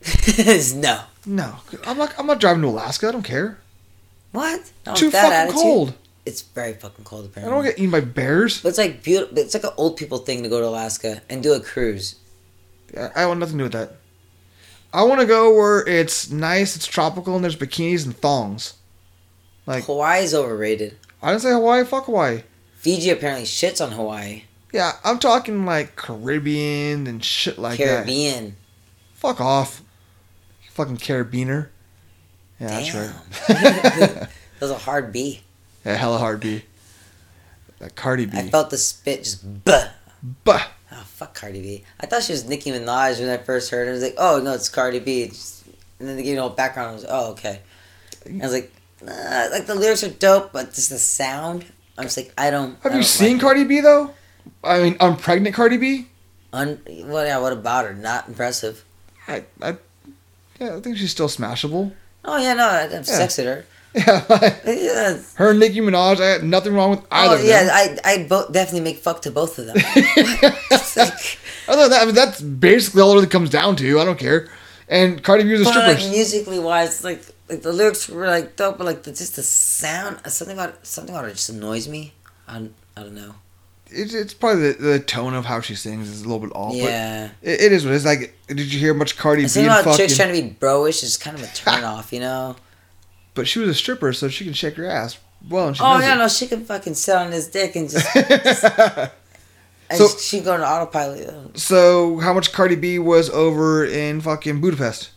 no. no, I'm not. I'm not driving to Alaska. I don't care. What? Too fucking attitude. cold. It's very fucking cold Apparently, I don't want to get eaten by bears. But it's like beautiful. It's like an old people thing to go to Alaska and do a cruise. I want nothing to do with that. I want to go where it's nice, it's tropical, and there's bikinis and thongs. Like Hawaii is overrated. I didn't say Hawaii. Fuck Hawaii. Fiji apparently shits on Hawaii. Yeah, I'm talking like Caribbean and shit like that. Caribbean. Fuck off. You fucking Carabiner. Yeah, that's Damn. right. that was a hard B. yeah, hella hard B. That Cardi B. I felt the spit just buh. Bah. Fuck Cardi B. I thought she was Nicki Minaj when I first heard her. I was like, oh no, it's Cardi B. Just- and then they gave me a whole background. I was like, oh okay. I was like, nah, like the lyrics are dope, but just the sound. I'm just like, I don't. Have I you don't seen like. Cardi B though? I mean, I'm pregnant Cardi B. Un- what? Yeah, what about her? Not impressive. I, I, yeah, I think she's still smashable. Oh yeah, no, I have sex with her. Yeah, Yeah. her and Nicki Minaj. I had nothing wrong with either. Oh of yeah, them. I I bo- definitely make fuck to both of them. like, Other than that, I mean, that's basically all it really comes down to. I don't care. And Cardi B was a stripper. like musically wise, like like the lyrics were like dope, but like the, just the sound, something about something about it just annoys me. I don't, I don't know. it's, it's probably the, the tone of how she sings is a little bit off. yeah, it, it is what it is. Like, did you hear much Cardi B something about fucking? chicks trying to be broish is kind of a turn off, you know. But she was a stripper, so she can shake her ass. Well, and she Oh yeah, it. no, she can fucking sit on his dick and just and So- just- she go to autopilot. So, how much Cardi B was over in fucking Budapest?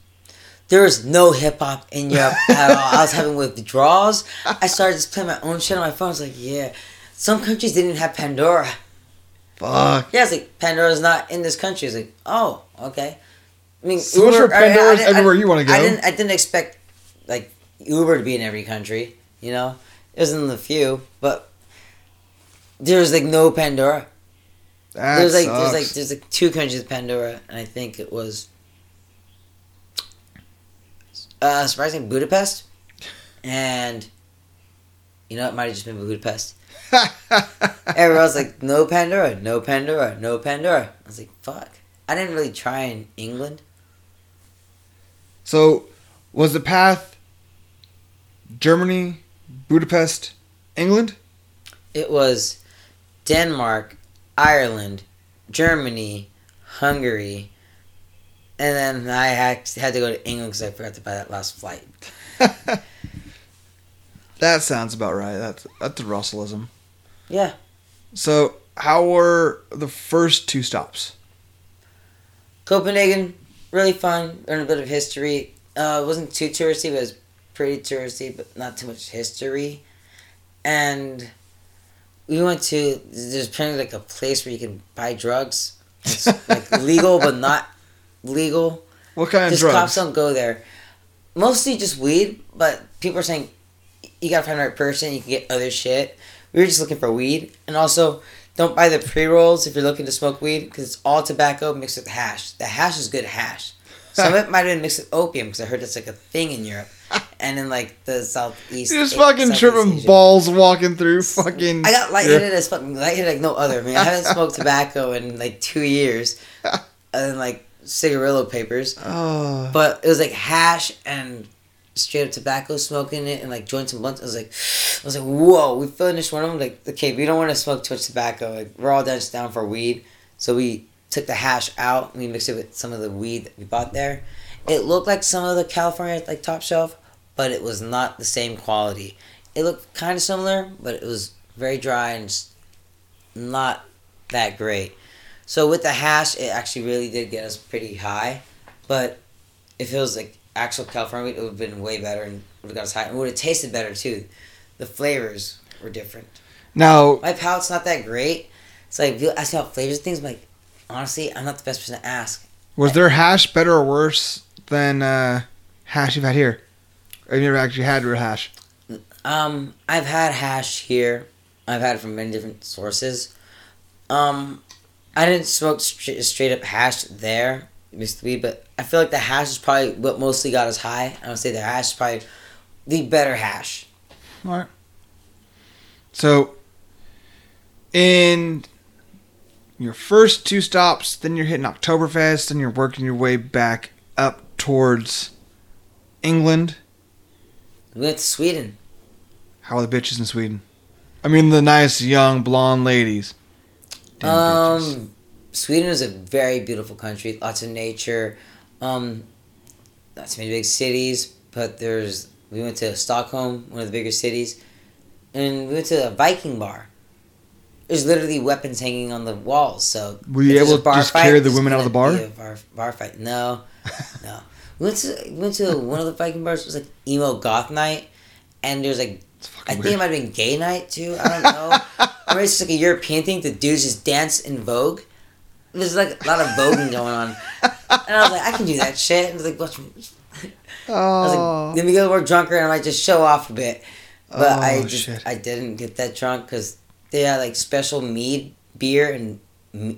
There was no hip hop in Europe at all. I was having withdrawals. I started just playing my own shit on my phone. I was like, yeah. Some countries didn't have Pandora. Fuck. Yeah, it's like Pandora's not in this country. It's like, oh, okay. I mean, So much for I- I- I Pandora's I- everywhere you wanna go. I didn't. I didn't expect like Uber to be in every country. You know, it was in the few, but there was like no Pandora. That there's like sucks. there's like there's like two countries with Pandora, and I think it was uh surprisingly Budapest, and you know it might have just been Budapest. Everyone was like, no Pandora, no Pandora, no Pandora. I was like, fuck. I didn't really try in England. so, was the path Germany, Budapest, England? It was Denmark, Ireland, Germany, Hungary, and then I had to go to England because I forgot to buy that last flight. that sounds about right. That's that's a Russellism. Yeah. So, how were the first two stops? Copenhagen, really fun. Learned a bit of history. Uh, it wasn't too touristy, but it was pretty touristy, but not too much history. And we went to there's apparently like a place where you can buy drugs. It's like legal but not legal. What kind of drugs? cops don't go there. Mostly just weed, but people are saying you gotta find the right person. You can get other shit. We were just looking for weed, and also don't buy the pre rolls if you're looking to smoke weed because it's all tobacco mixed with hash. The hash is good hash. Some of it might have been mixed with opium because I heard that's like a thing in Europe, and in like the southeast. You're just eh, fucking Southeast tripping Asia. balls walking through fucking. I got lightheaded as fucking lightheaded like no other. I mean, I haven't smoked tobacco in like two years, and like cigarillo papers. Oh. But it was like hash and straight up tobacco smoking it and like joints and blunts. I was like, I was like, whoa. We finished one of them. Like, okay, we don't want to smoke too much tobacco. Like, we're all just down for weed. So we took the hash out and we mixed it with some of the weed that we bought there. It looked like some of the California like top shelf, but it was not the same quality. It looked kind of similar, but it was very dry and not that great. So with the hash, it actually really did get us pretty high. But if it was like actual California it would have been way better and would have got us high. And would have tasted better too. The flavors were different. Now, My palate's not that great. It's like if you ask me about flavors and things, I'm like, honestly, I'm not the best person to ask. was their hash better or worse than uh, hash you've had here? Have you never actually had real hash? Um, I've had hash here. I've had it from many different sources. Um, I didn't smoke straight, straight up hash there, mixed weed, but I feel like the hash is probably what mostly got us high. I would say the hash is probably the better hash. All right. So, in your first two stops, then you're hitting Oktoberfest, and you're working your way back up towards England. We went to Sweden. How are the bitches in Sweden? I mean, the nice young blonde ladies. Damn bitches. Um, Sweden is a very beautiful country. Lots of nature. Um, not too many big cities, but there's. We went to Stockholm, one of the bigger cities, and we went to a Viking bar. There's literally weapons hanging on the walls. So Were you able to just fight, carry the women out of the bar? bar, bar fight? No, no. We went to we went to one of the Viking bars. It was like emo goth night, and there's like I think it might have been gay night too. I don't know. or it's just like a European thing. The dudes just dance in Vogue. There's like a lot of voguing going on, and I was like, I can do that shit. And I was like, watch me. I was Oh, like, let me get more drunker and I might just show off a bit. But I Oh, just shit. I didn't get that drunk because they had like special mead beer and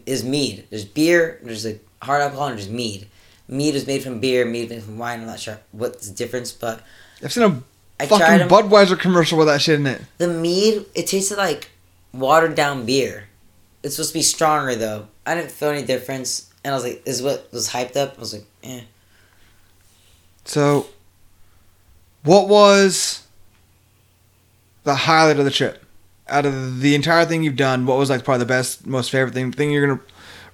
is mead. There's beer. There's like hard alcohol and there's mead. Mead is made from beer. Mead is made from wine. I'm not sure what's the difference, but I've seen a I fucking. Budweiser commercial with that shit in it. The mead, it tasted like watered down beer. It's supposed to be stronger though. I didn't feel any difference, and I was like, "Is what was hyped up?" I was like, "Eh." So, what was the highlight of the trip? Out of the entire thing you've done, what was like probably the best, most favorite thing, thing you're gonna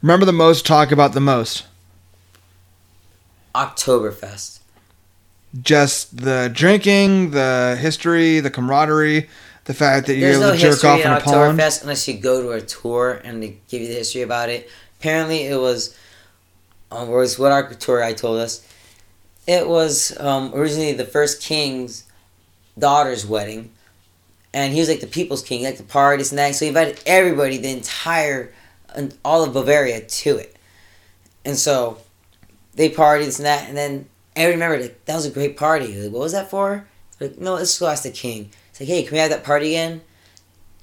remember the most, talk about the most? Oktoberfest. Just the drinking, the history, the camaraderie, the fact that you're There's able no to jerk history off in a pond. Oktoberfest unless you go to a tour and they give you the history about it. Apparently, it was, um, was what our tour guide told us. It was um, originally the first king's daughter's wedding, and he was like the people's king, like the parties and that. So he invited everybody, the entire, and all of Bavaria, to it. And so, they partied this and that, and then I remember like that was a great party. Like, what was that for? Like, no, let's go ask the king. It's like, hey, can we have that party again?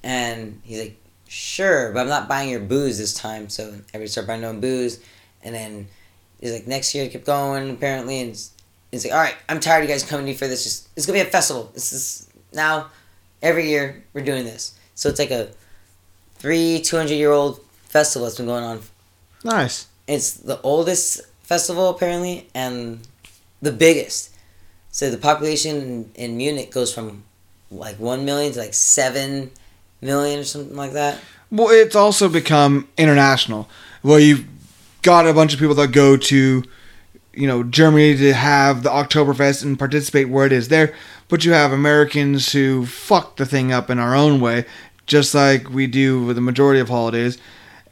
And he's like, sure, but I'm not buying your booze this time. So everybody started buying their own booze. And then he's like, next year it kept going, apparently. And it's, it's like, all right, I'm tired of you guys coming to me for this. Just It's going to be a festival. This is now, every year, we're doing this. So it's like a three, 200 year old festival that's been going on. Nice. It's the oldest festival, apparently, and the biggest. So the population in, Munich goes from like 1 million to like 7 million or something like that. Well, it's also become international. Well, you've got a bunch of people that go to, you know, Germany to have the Oktoberfest and participate where it is there, but you have Americans who fuck the thing up in our own way, just like we do with the majority of holidays.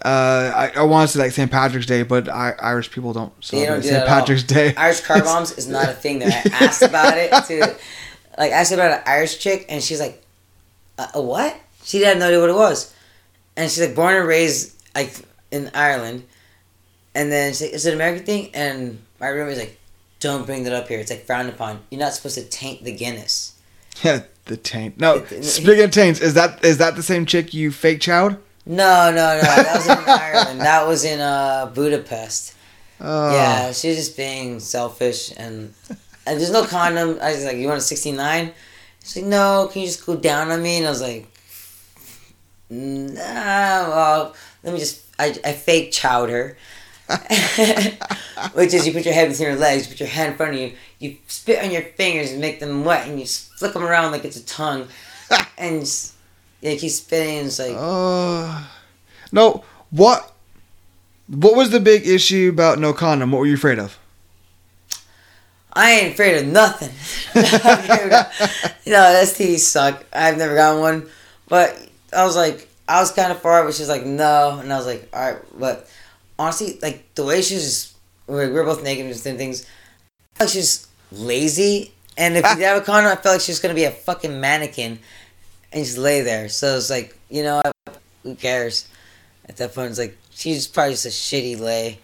Uh, I, I want to say like St. Patrick's Day, but I, Irish people don't They don't celebrate do St. that at all. Patrick's Day. Irish car bombs is not a thing that I asked about it to, like, I asked about an Irish chick, and she's like, a, a what? She had no idea what it was, and she's like born and raised like in Ireland, and then she's like, is it an American thing? And my roommate's like, don't bring that up here. It's like frowned upon. You're not supposed to taint the Guinness. Yeah, the taint. No, speaking of taints, is that is that the same chick you fake chowed? No, no, no. That was in Ireland. That was in uh, Budapest. Oh. Yeah, she's just being selfish and, and there's no condom. I was like, you want a 69? She's like, no, can you just go down on me? And I was like, nah, well, let me just, I, I fake chowed her. Which is you put your head between your legs, you put your hand in front of you, you spit on your fingers and make them wet, and you flick them around like it's a tongue, and just, yeah, keep spitting. And it's like, Uh, no. What? What was the big issue about no condom? What were you afraid of? I ain't afraid of nothing. you know, STDs suck. I've never gotten one. But I was like, I was kind of far, it, but she's like, no. And I was like, all right. But honestly, like, the way she's just, we're both naked and just doing things, I like she's lazy. And if you have a condom, I felt like she's going to be a fucking mannequin and just lay there. So it's like, you know, who cares? At that point, it's like, she's probably just a shitty lay.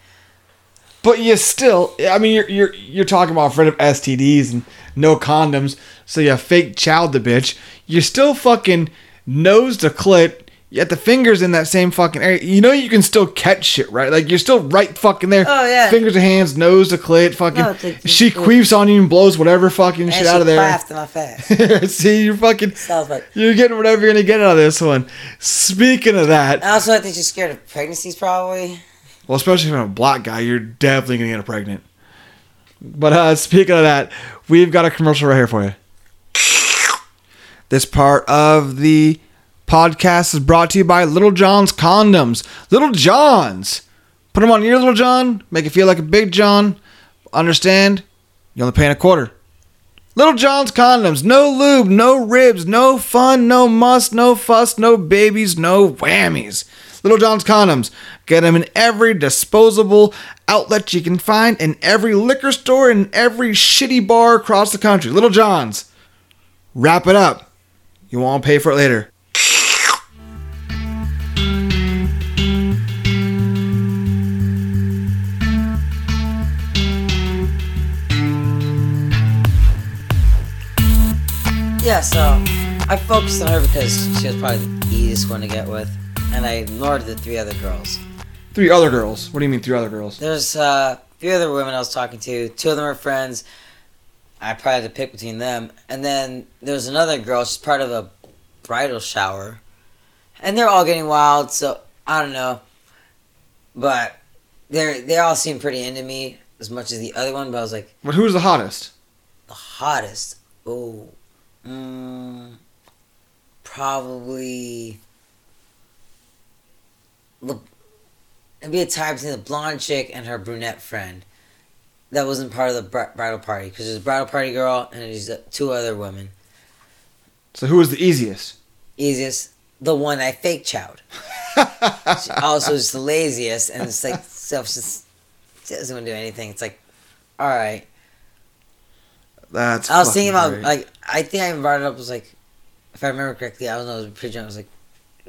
But you still, I mean, you're you're you're talking about afraid of STDs and no condoms, so you fake chowed the bitch. You're still fucking nose to clit. Yet the fingers in that same fucking area. You know you can still catch shit, right? Like you're still right fucking there. Oh, yeah. Fingers to hands, nose to clit, fucking. No, it's like- she queefs on you and blows whatever fucking And shit out of there. laughed in my face. See, you're fucking. Sounds like. You're getting whatever you're gonna get out of this one. Speaking of that, I also think she's scared of pregnancies, probably. well, especially if I'm a black guy, you're definitely gonna get pregnant. But uh, speaking of that, we've got a commercial right here for you. This part of the podcast is brought to you by Little John's Condoms. Little John's. Put them on your Little John, make it feel like a Big John. Understand? You're only paying a quarter. Little John's Condoms. No lube, no ribs, no fun, no must, no fuss, no babies, no whammies. Little John's Condoms. Get them in every disposable outlet you can find, in every liquor store, in every shitty bar across the country. Little John's. Wrap it up. You won't pay for it later. Yeah, so I focused on her because she was probably the easiest one to get with, and I ignored the three other girls. Three other girls. What do you mean, three other girls? There's uh, three other women I was talking to. Two of them are friends. I probably had to pick between them. And then there's another girl. She's part of a bridal shower. And they're all getting wild, so I don't know. But they're they all seem pretty into me as much as the other one. But I was like, But who's the hottest? the hottest. Oh, mm, probably. The, it'd be a tie between the blonde chick and her brunette friend. That wasn't part of the br- bridal party because there's a bridal party girl and there's two other women. So who was the easiest? Easiest, the one I fake chowed. She also is the laziest and it's like self just she doesn't want to do anything. It's like, all right. That's. I was thinking about great. like I think I brought it up was like, if I remember correctly, I was, I was pretty drunk. I was like,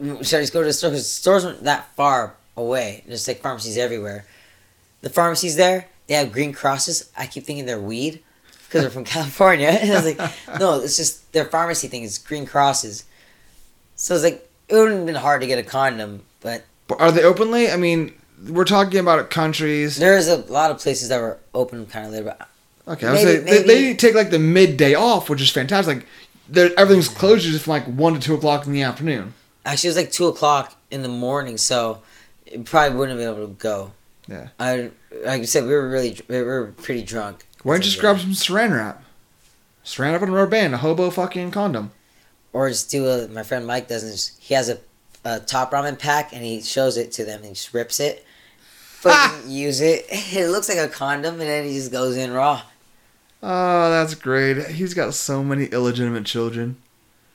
"Mm, should I just go to the store? Because stores weren't that far away. There's like pharmacies everywhere. The pharmacies there, they have green crosses. I keep thinking they're weed because they're from California. And I was like, no, it's just their pharmacy thing is green crosses. So it's like it wouldn't have been hard to get a condom, but But are they openly? I mean, we're talking about countries. there's a lot of places that were open kind of later. But Okay, I Maybe- say they, they take like the midday off, which is fantastic. Like, everything's closed just from like one to two o'clock in the afternoon. actually, it was like two o'clock in the morning, so it probably wouldn't have been able to go. Yeah. I like I said, we were really we were pretty drunk. Why don't you just grab some Saran wrap? Saran wrap and a rubber band, a hobo fucking condom. or just do a my friend Mike doesn't he has a, a top ramen pack and he shows it to them and he just rips it. Fucking use it. It looks like a condom and then he just goes in raw. Oh, that's great. He's got so many illegitimate children.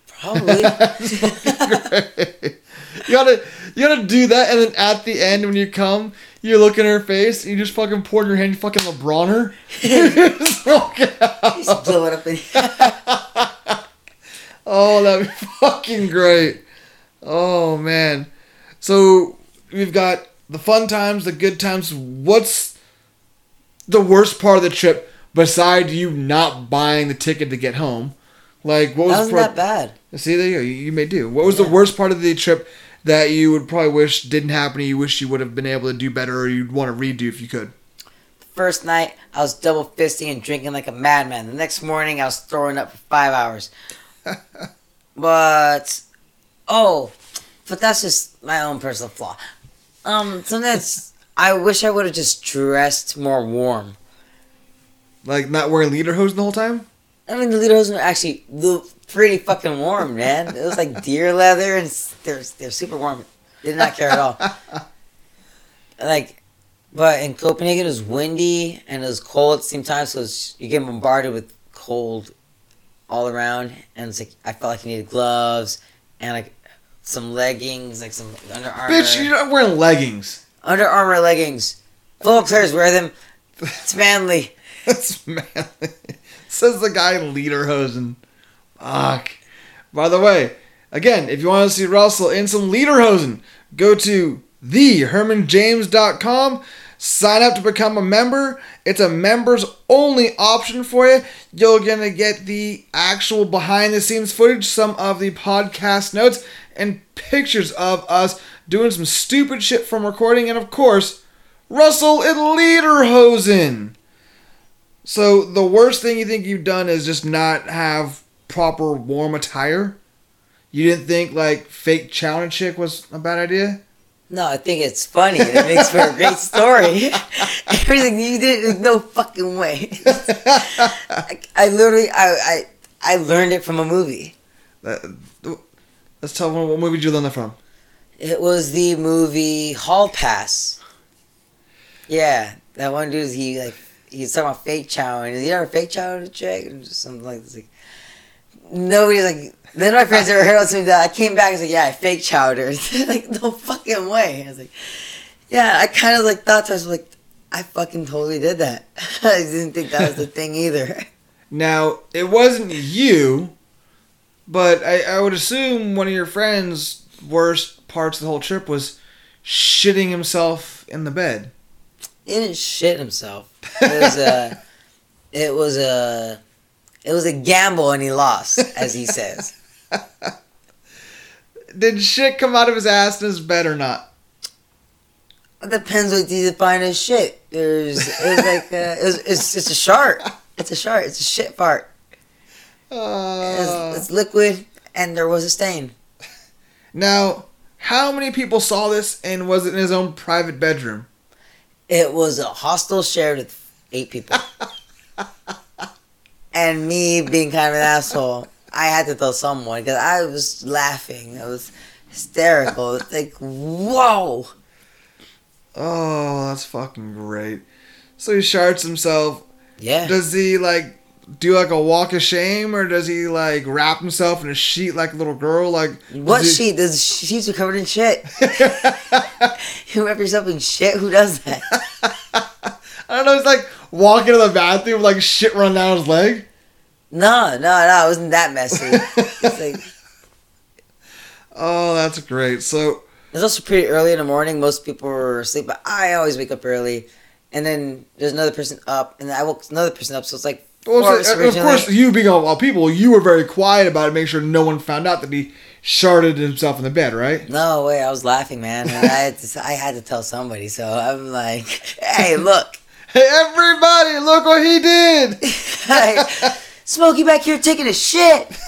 Probably. You gotta you gotta do that, and then at the end when you come, you look in her face, and you just fucking pour in your hand, you fucking LeBron her. Just blow it up in. Oh, that'd be fucking great. Oh man. So we've got the fun times, the good times. What's the worst part of the trip besides you not buying the ticket to get home? Like what was That wasn't pro- that bad. See there you go. You, may do. What was the worst part of the trip that you would probably wish didn't happen? You wish you would have been able to do better, or you'd want to redo if you could. First night, I was double fisting and drinking like a madman. The next morning, I was throwing up for five hours. but, oh, but that's just my own personal flaw. Um, sometimes I wish I would have just dressed more warm. Like not wearing lederhosen the whole time. I mean, the lederhosen were actually pretty fucking warm, man. It was like deer leather, and they're they're super warm. Did not care at all. like, but in Copenhagen, it was windy and it was cold at the same time, so you get bombarded with cold all around, and it's like I felt like I needed gloves and like some leggings, like some Under Armour, Bitch, you're not wearing leggings. Under Armour leggings. Football players wear them. It's manly. That's manly. Says the guy in lederhosen. Fuck. By the way, again, if you want to see Russell in some lederhosen, go to thehermanjames.com. Sign up to become a member. It's a members only option for you. You're going to get the actual behind the scenes footage, some of the podcast notes, and pictures of us doing some stupid shit from recording, and of course, Russell in lederhosen. So the worst thing you think you've done is just not have proper warm attire. You didn't think like fake challenge chick was a bad idea. No, I think it's funny. It makes for a great story. Everything you did, there's no fucking way. I, I literally, I, I, I learned it from a movie. That- let's tell them what movie did you learn that from. It was the movie Hall Pass. Yeah, that one dude. He like he's talking about fake chow, and you ever fake chow to check and something like this. Like nobody's like. Then my friends ever heard something that I came back and was like, yeah, I fake chowed her. like no fucking way. I was like, yeah, I kind of like thought to myself like, I fucking totally did that. I didn't think that was the thing either. Now it wasn't you, but I, I would assume one of your friends' worst parts of the whole trip was shitting himself in the bed. He didn't shit himself. It was a, it was a, it was a gamble, and he lost, as he says. Did shit come out of his ass in his bed or not? It depends what you define as shit. There's, it's like, uh, it's, it's, it's a shark. It's a shark. It's a shit fart. Uh, It's, it's liquid, and there was a stain. now, how many people saw this and was it in his own private bedroom? It was a hostel shared with eight people. and me being kind of an asshole, I had to tell someone because I was laughing. It was hysterical. It's like, whoa. Oh, that's fucking great. So he sharts himself. Yeah. Does he like do like a walk of shame or does he like wrap himself in a sheet like a little girl? Like What does he- sheet? Does sheets are covered in shit. you wrap yourself in shit? Who does that? I don't know. He's like walking to the bathroom like shit running down his leg. No, no, no. It wasn't that messy. It's like Oh, that's great. So it's also pretty early in the morning. Most people are asleep, but I always wake up early. And then there's another person up, and I woke another person up. So it's like well, so, of course, you being all, people, you were very quiet about it, make sure no one found out that he sharted himself in the bed, right? No way, I was laughing, man. I had to, I had to tell somebody. So I'm like, hey, look, Hey, everybody, look what he did! hey, Smokey back here taking a shit.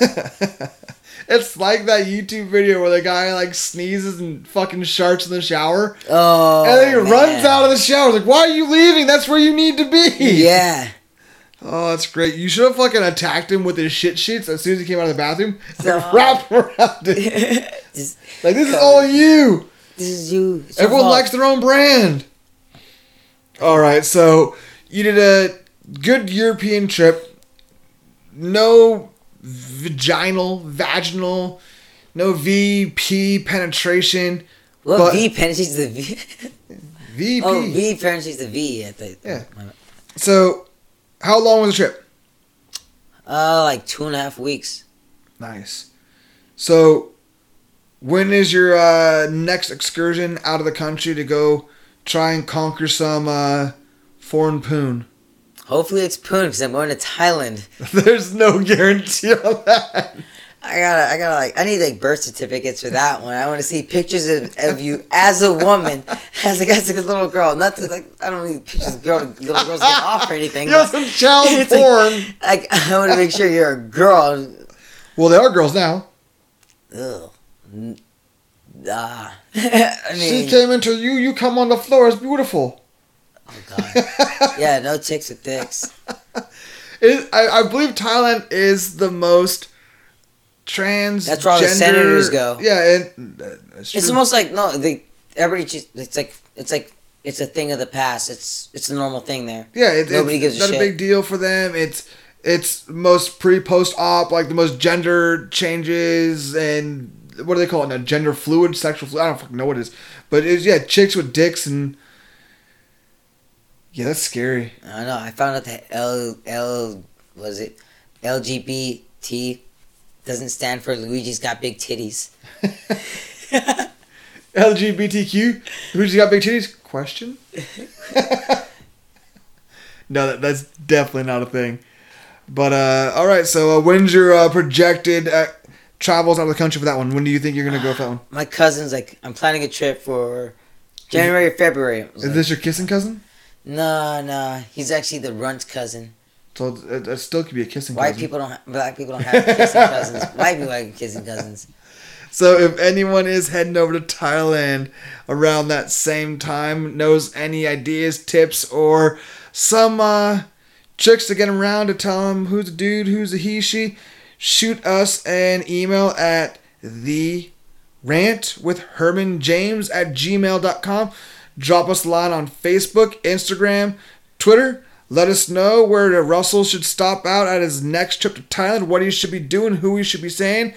it's like that YouTube video where the guy like sneezes and fucking sharts in the shower. Oh, and then he man. runs out of the shower. Like, why are you leaving? That's where you need to be. Yeah. Oh, that's great. You should have fucking attacked him with his shit sheets as soon as he came out of the bathroom. No. Wrapped around it. Just, Like, this is all you. this is you. It's Everyone likes their own brand. All right, so you did a good European trip. No vaginal, vaginal no VP penetration. Well, But- V penetrates the V. VP. oh, V penetrates the V. At the, Yeah. So, how long was the trip? Uh, like two and a half weeks. Nice. So, when is your uh, next excursion out of the country to go try and conquer some uh, foreign poon? Hopefully it's Poon because I'm going to Thailand. There's no guarantee on that. I gotta, I gotta like, I need like birth certificates for that one. I want to see pictures of, of you as a woman, as a, as a little girl. Not to like, I don't need pictures of girl, little girls getting off or anything. You know, some child It's like- porn. Like, I want to make sure you're a girl. well, they are girls now. Ugh. N- Ah. I she came into you. You come on the floor. It's beautiful. oh god. Yeah, no chicks with dicks. It, I, I believe Thailand is the most trans. That's where all the senators go. Yeah, and uh, It's almost like no, they everybody just it's like it's like it's a thing of the past. It's it's a normal thing there. yeah. It, nobody it's gives a not shit. a big deal for them. It's it's most pre post op like the most gender changes and what do they call it now? Gender fluid, sexual fluid. I don't fucking know what it is, but it's yeah, chicks with dicks and yeah, that's scary. I know. I found out that L L was it LGBT doesn't stand for Luigi's got big titties. LGBTQ? Who's got big titties? Question. no, that, that's definitely not a thing. But uh, all right. So uh, when's your uh, projected uh, travels out of the country for that one? When do you think you're gonna go for that one? My cousin's like, I'm planning a trip for January or February. Is like, this your kissing cousin? no, no, he's actually the runt cousin. So it, it still could be a kissing cousin. White cousin. people don't, ha- black people don't have kissing cousins. White people have kissing cousins. So if anyone is heading over to Thailand around that same time, knows any ideas, tips, or some uh, tricks to get around to tell them who's a dude, who's a he, she, shoot us an email at the rant with Herman James at gmail.com. Drop us a line on Facebook, Instagram, Twitter. Let us know where Russell should stop out at his next trip to Thailand, what he should be doing, who he should be saying.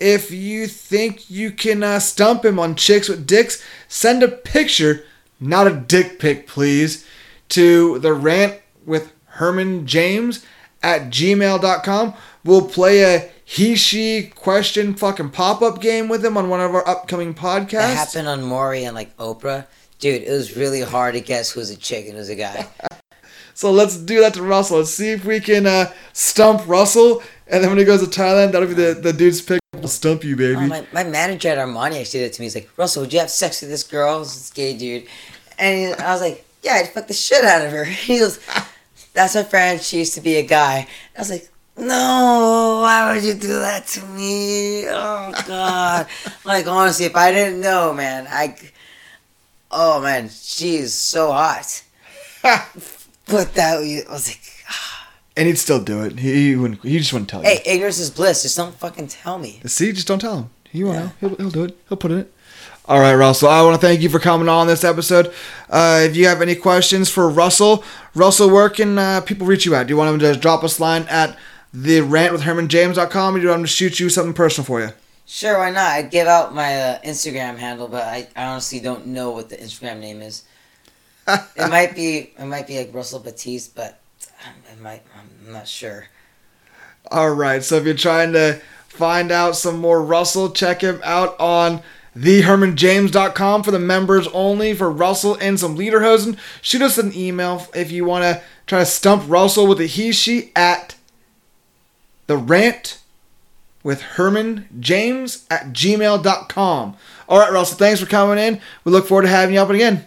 If you think you can uh, stump him on chicks with dicks, send a picture, not a dick pic, please, to the rant with Herman James at gmail.com. We'll play a he she question fucking pop up game with him on one of our upcoming podcasts. That happened on Maury and like Oprah. Dude, it was really hard to guess who's a chick and who's a guy. So let's do that to Russell. Let's see if we can uh, stump Russell. And then when he goes to Thailand, that'll be the, the dude's pick. We'll stump you, baby. Oh, my, my manager at Armani actually did it to me. He's like, Russell, would you have sex with this girl? This gay dude. And I was like, yeah, I'd fuck the shit out of her. He goes, that's my friend. She used to be a guy. I was like, no, why would you do that to me? Oh, God. like, honestly, if I didn't know, man, I. Oh, man, she's so hot. But that, I was like, and he'd still do it. He, he wouldn't. He just wouldn't tell you. hey, ignorance is bliss. Just don't fucking tell me. See, just don't tell him. He won't know. He'll, he'll do it. He'll put it in. All right, Russell. I want to thank you for coming on this episode. Uh, if you have any questions for Russell, Russell, where can uh, people reach you at? Do you want him to just drop us a line at the rant with HermanJames.com or do you want him to shoot you something personal for you? Sure, why not? I'd give out my uh, Instagram handle, but I, I honestly don't know what the Instagram name is. it might be it might be like Russell Batiste, but it might I'm not sure. All right. So if you're trying to find out some more Russell, check him out on thehermanjames.com for the members only for Russell and some Lederhosen. Shoot us an email if you want to try to stump Russell with a he she at the rant with Herman James at gmail.com. All right, Russell, thanks for coming in. We look forward to having you up again.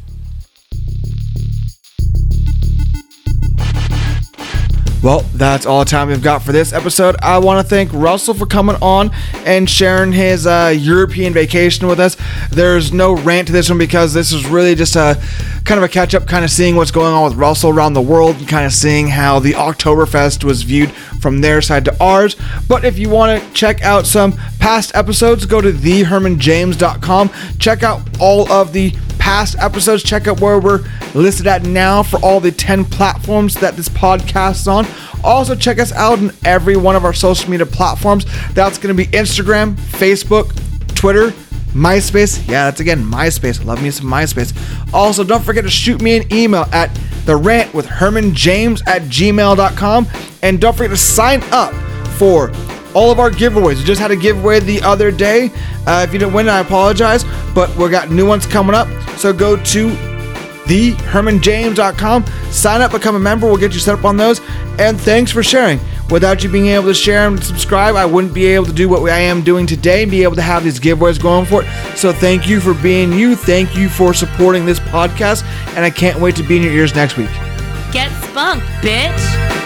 Well, that's all the time we've got for this episode. I want to thank Russell for coming on and sharing his uh, European vacation with us. There's no rant to this one because this is really just a kind of a catch up, kind of seeing what's going on with Russell around the world and kind of seeing how the Oktoberfest was viewed from their side to ours. But if you want to check out some past episodes, go to thehermanjames.com. Check out all of the past episodes. Check out where we're listed at now for all the 10 platforms that this podcast is on. Also, check us out on every one of our social media platforms. That's going to be Instagram, Facebook, Twitter, MySpace. Yeah, that's again MySpace. Love me some MySpace. Also, don't forget to shoot me an email at the rant with Herman James at gmail.com. And don't forget to sign up for all of our giveaways. We just had a giveaway the other day. Uh, if you didn't win, I apologize, but we got new ones coming up. So go to thehermanjames.com, sign up, become a member. We'll get you set up on those. And thanks for sharing. Without you being able to share and subscribe, I wouldn't be able to do what I am doing today and be able to have these giveaways going for it. So thank you for being you. Thank you for supporting this podcast. And I can't wait to be in your ears next week. Get spunked, bitch.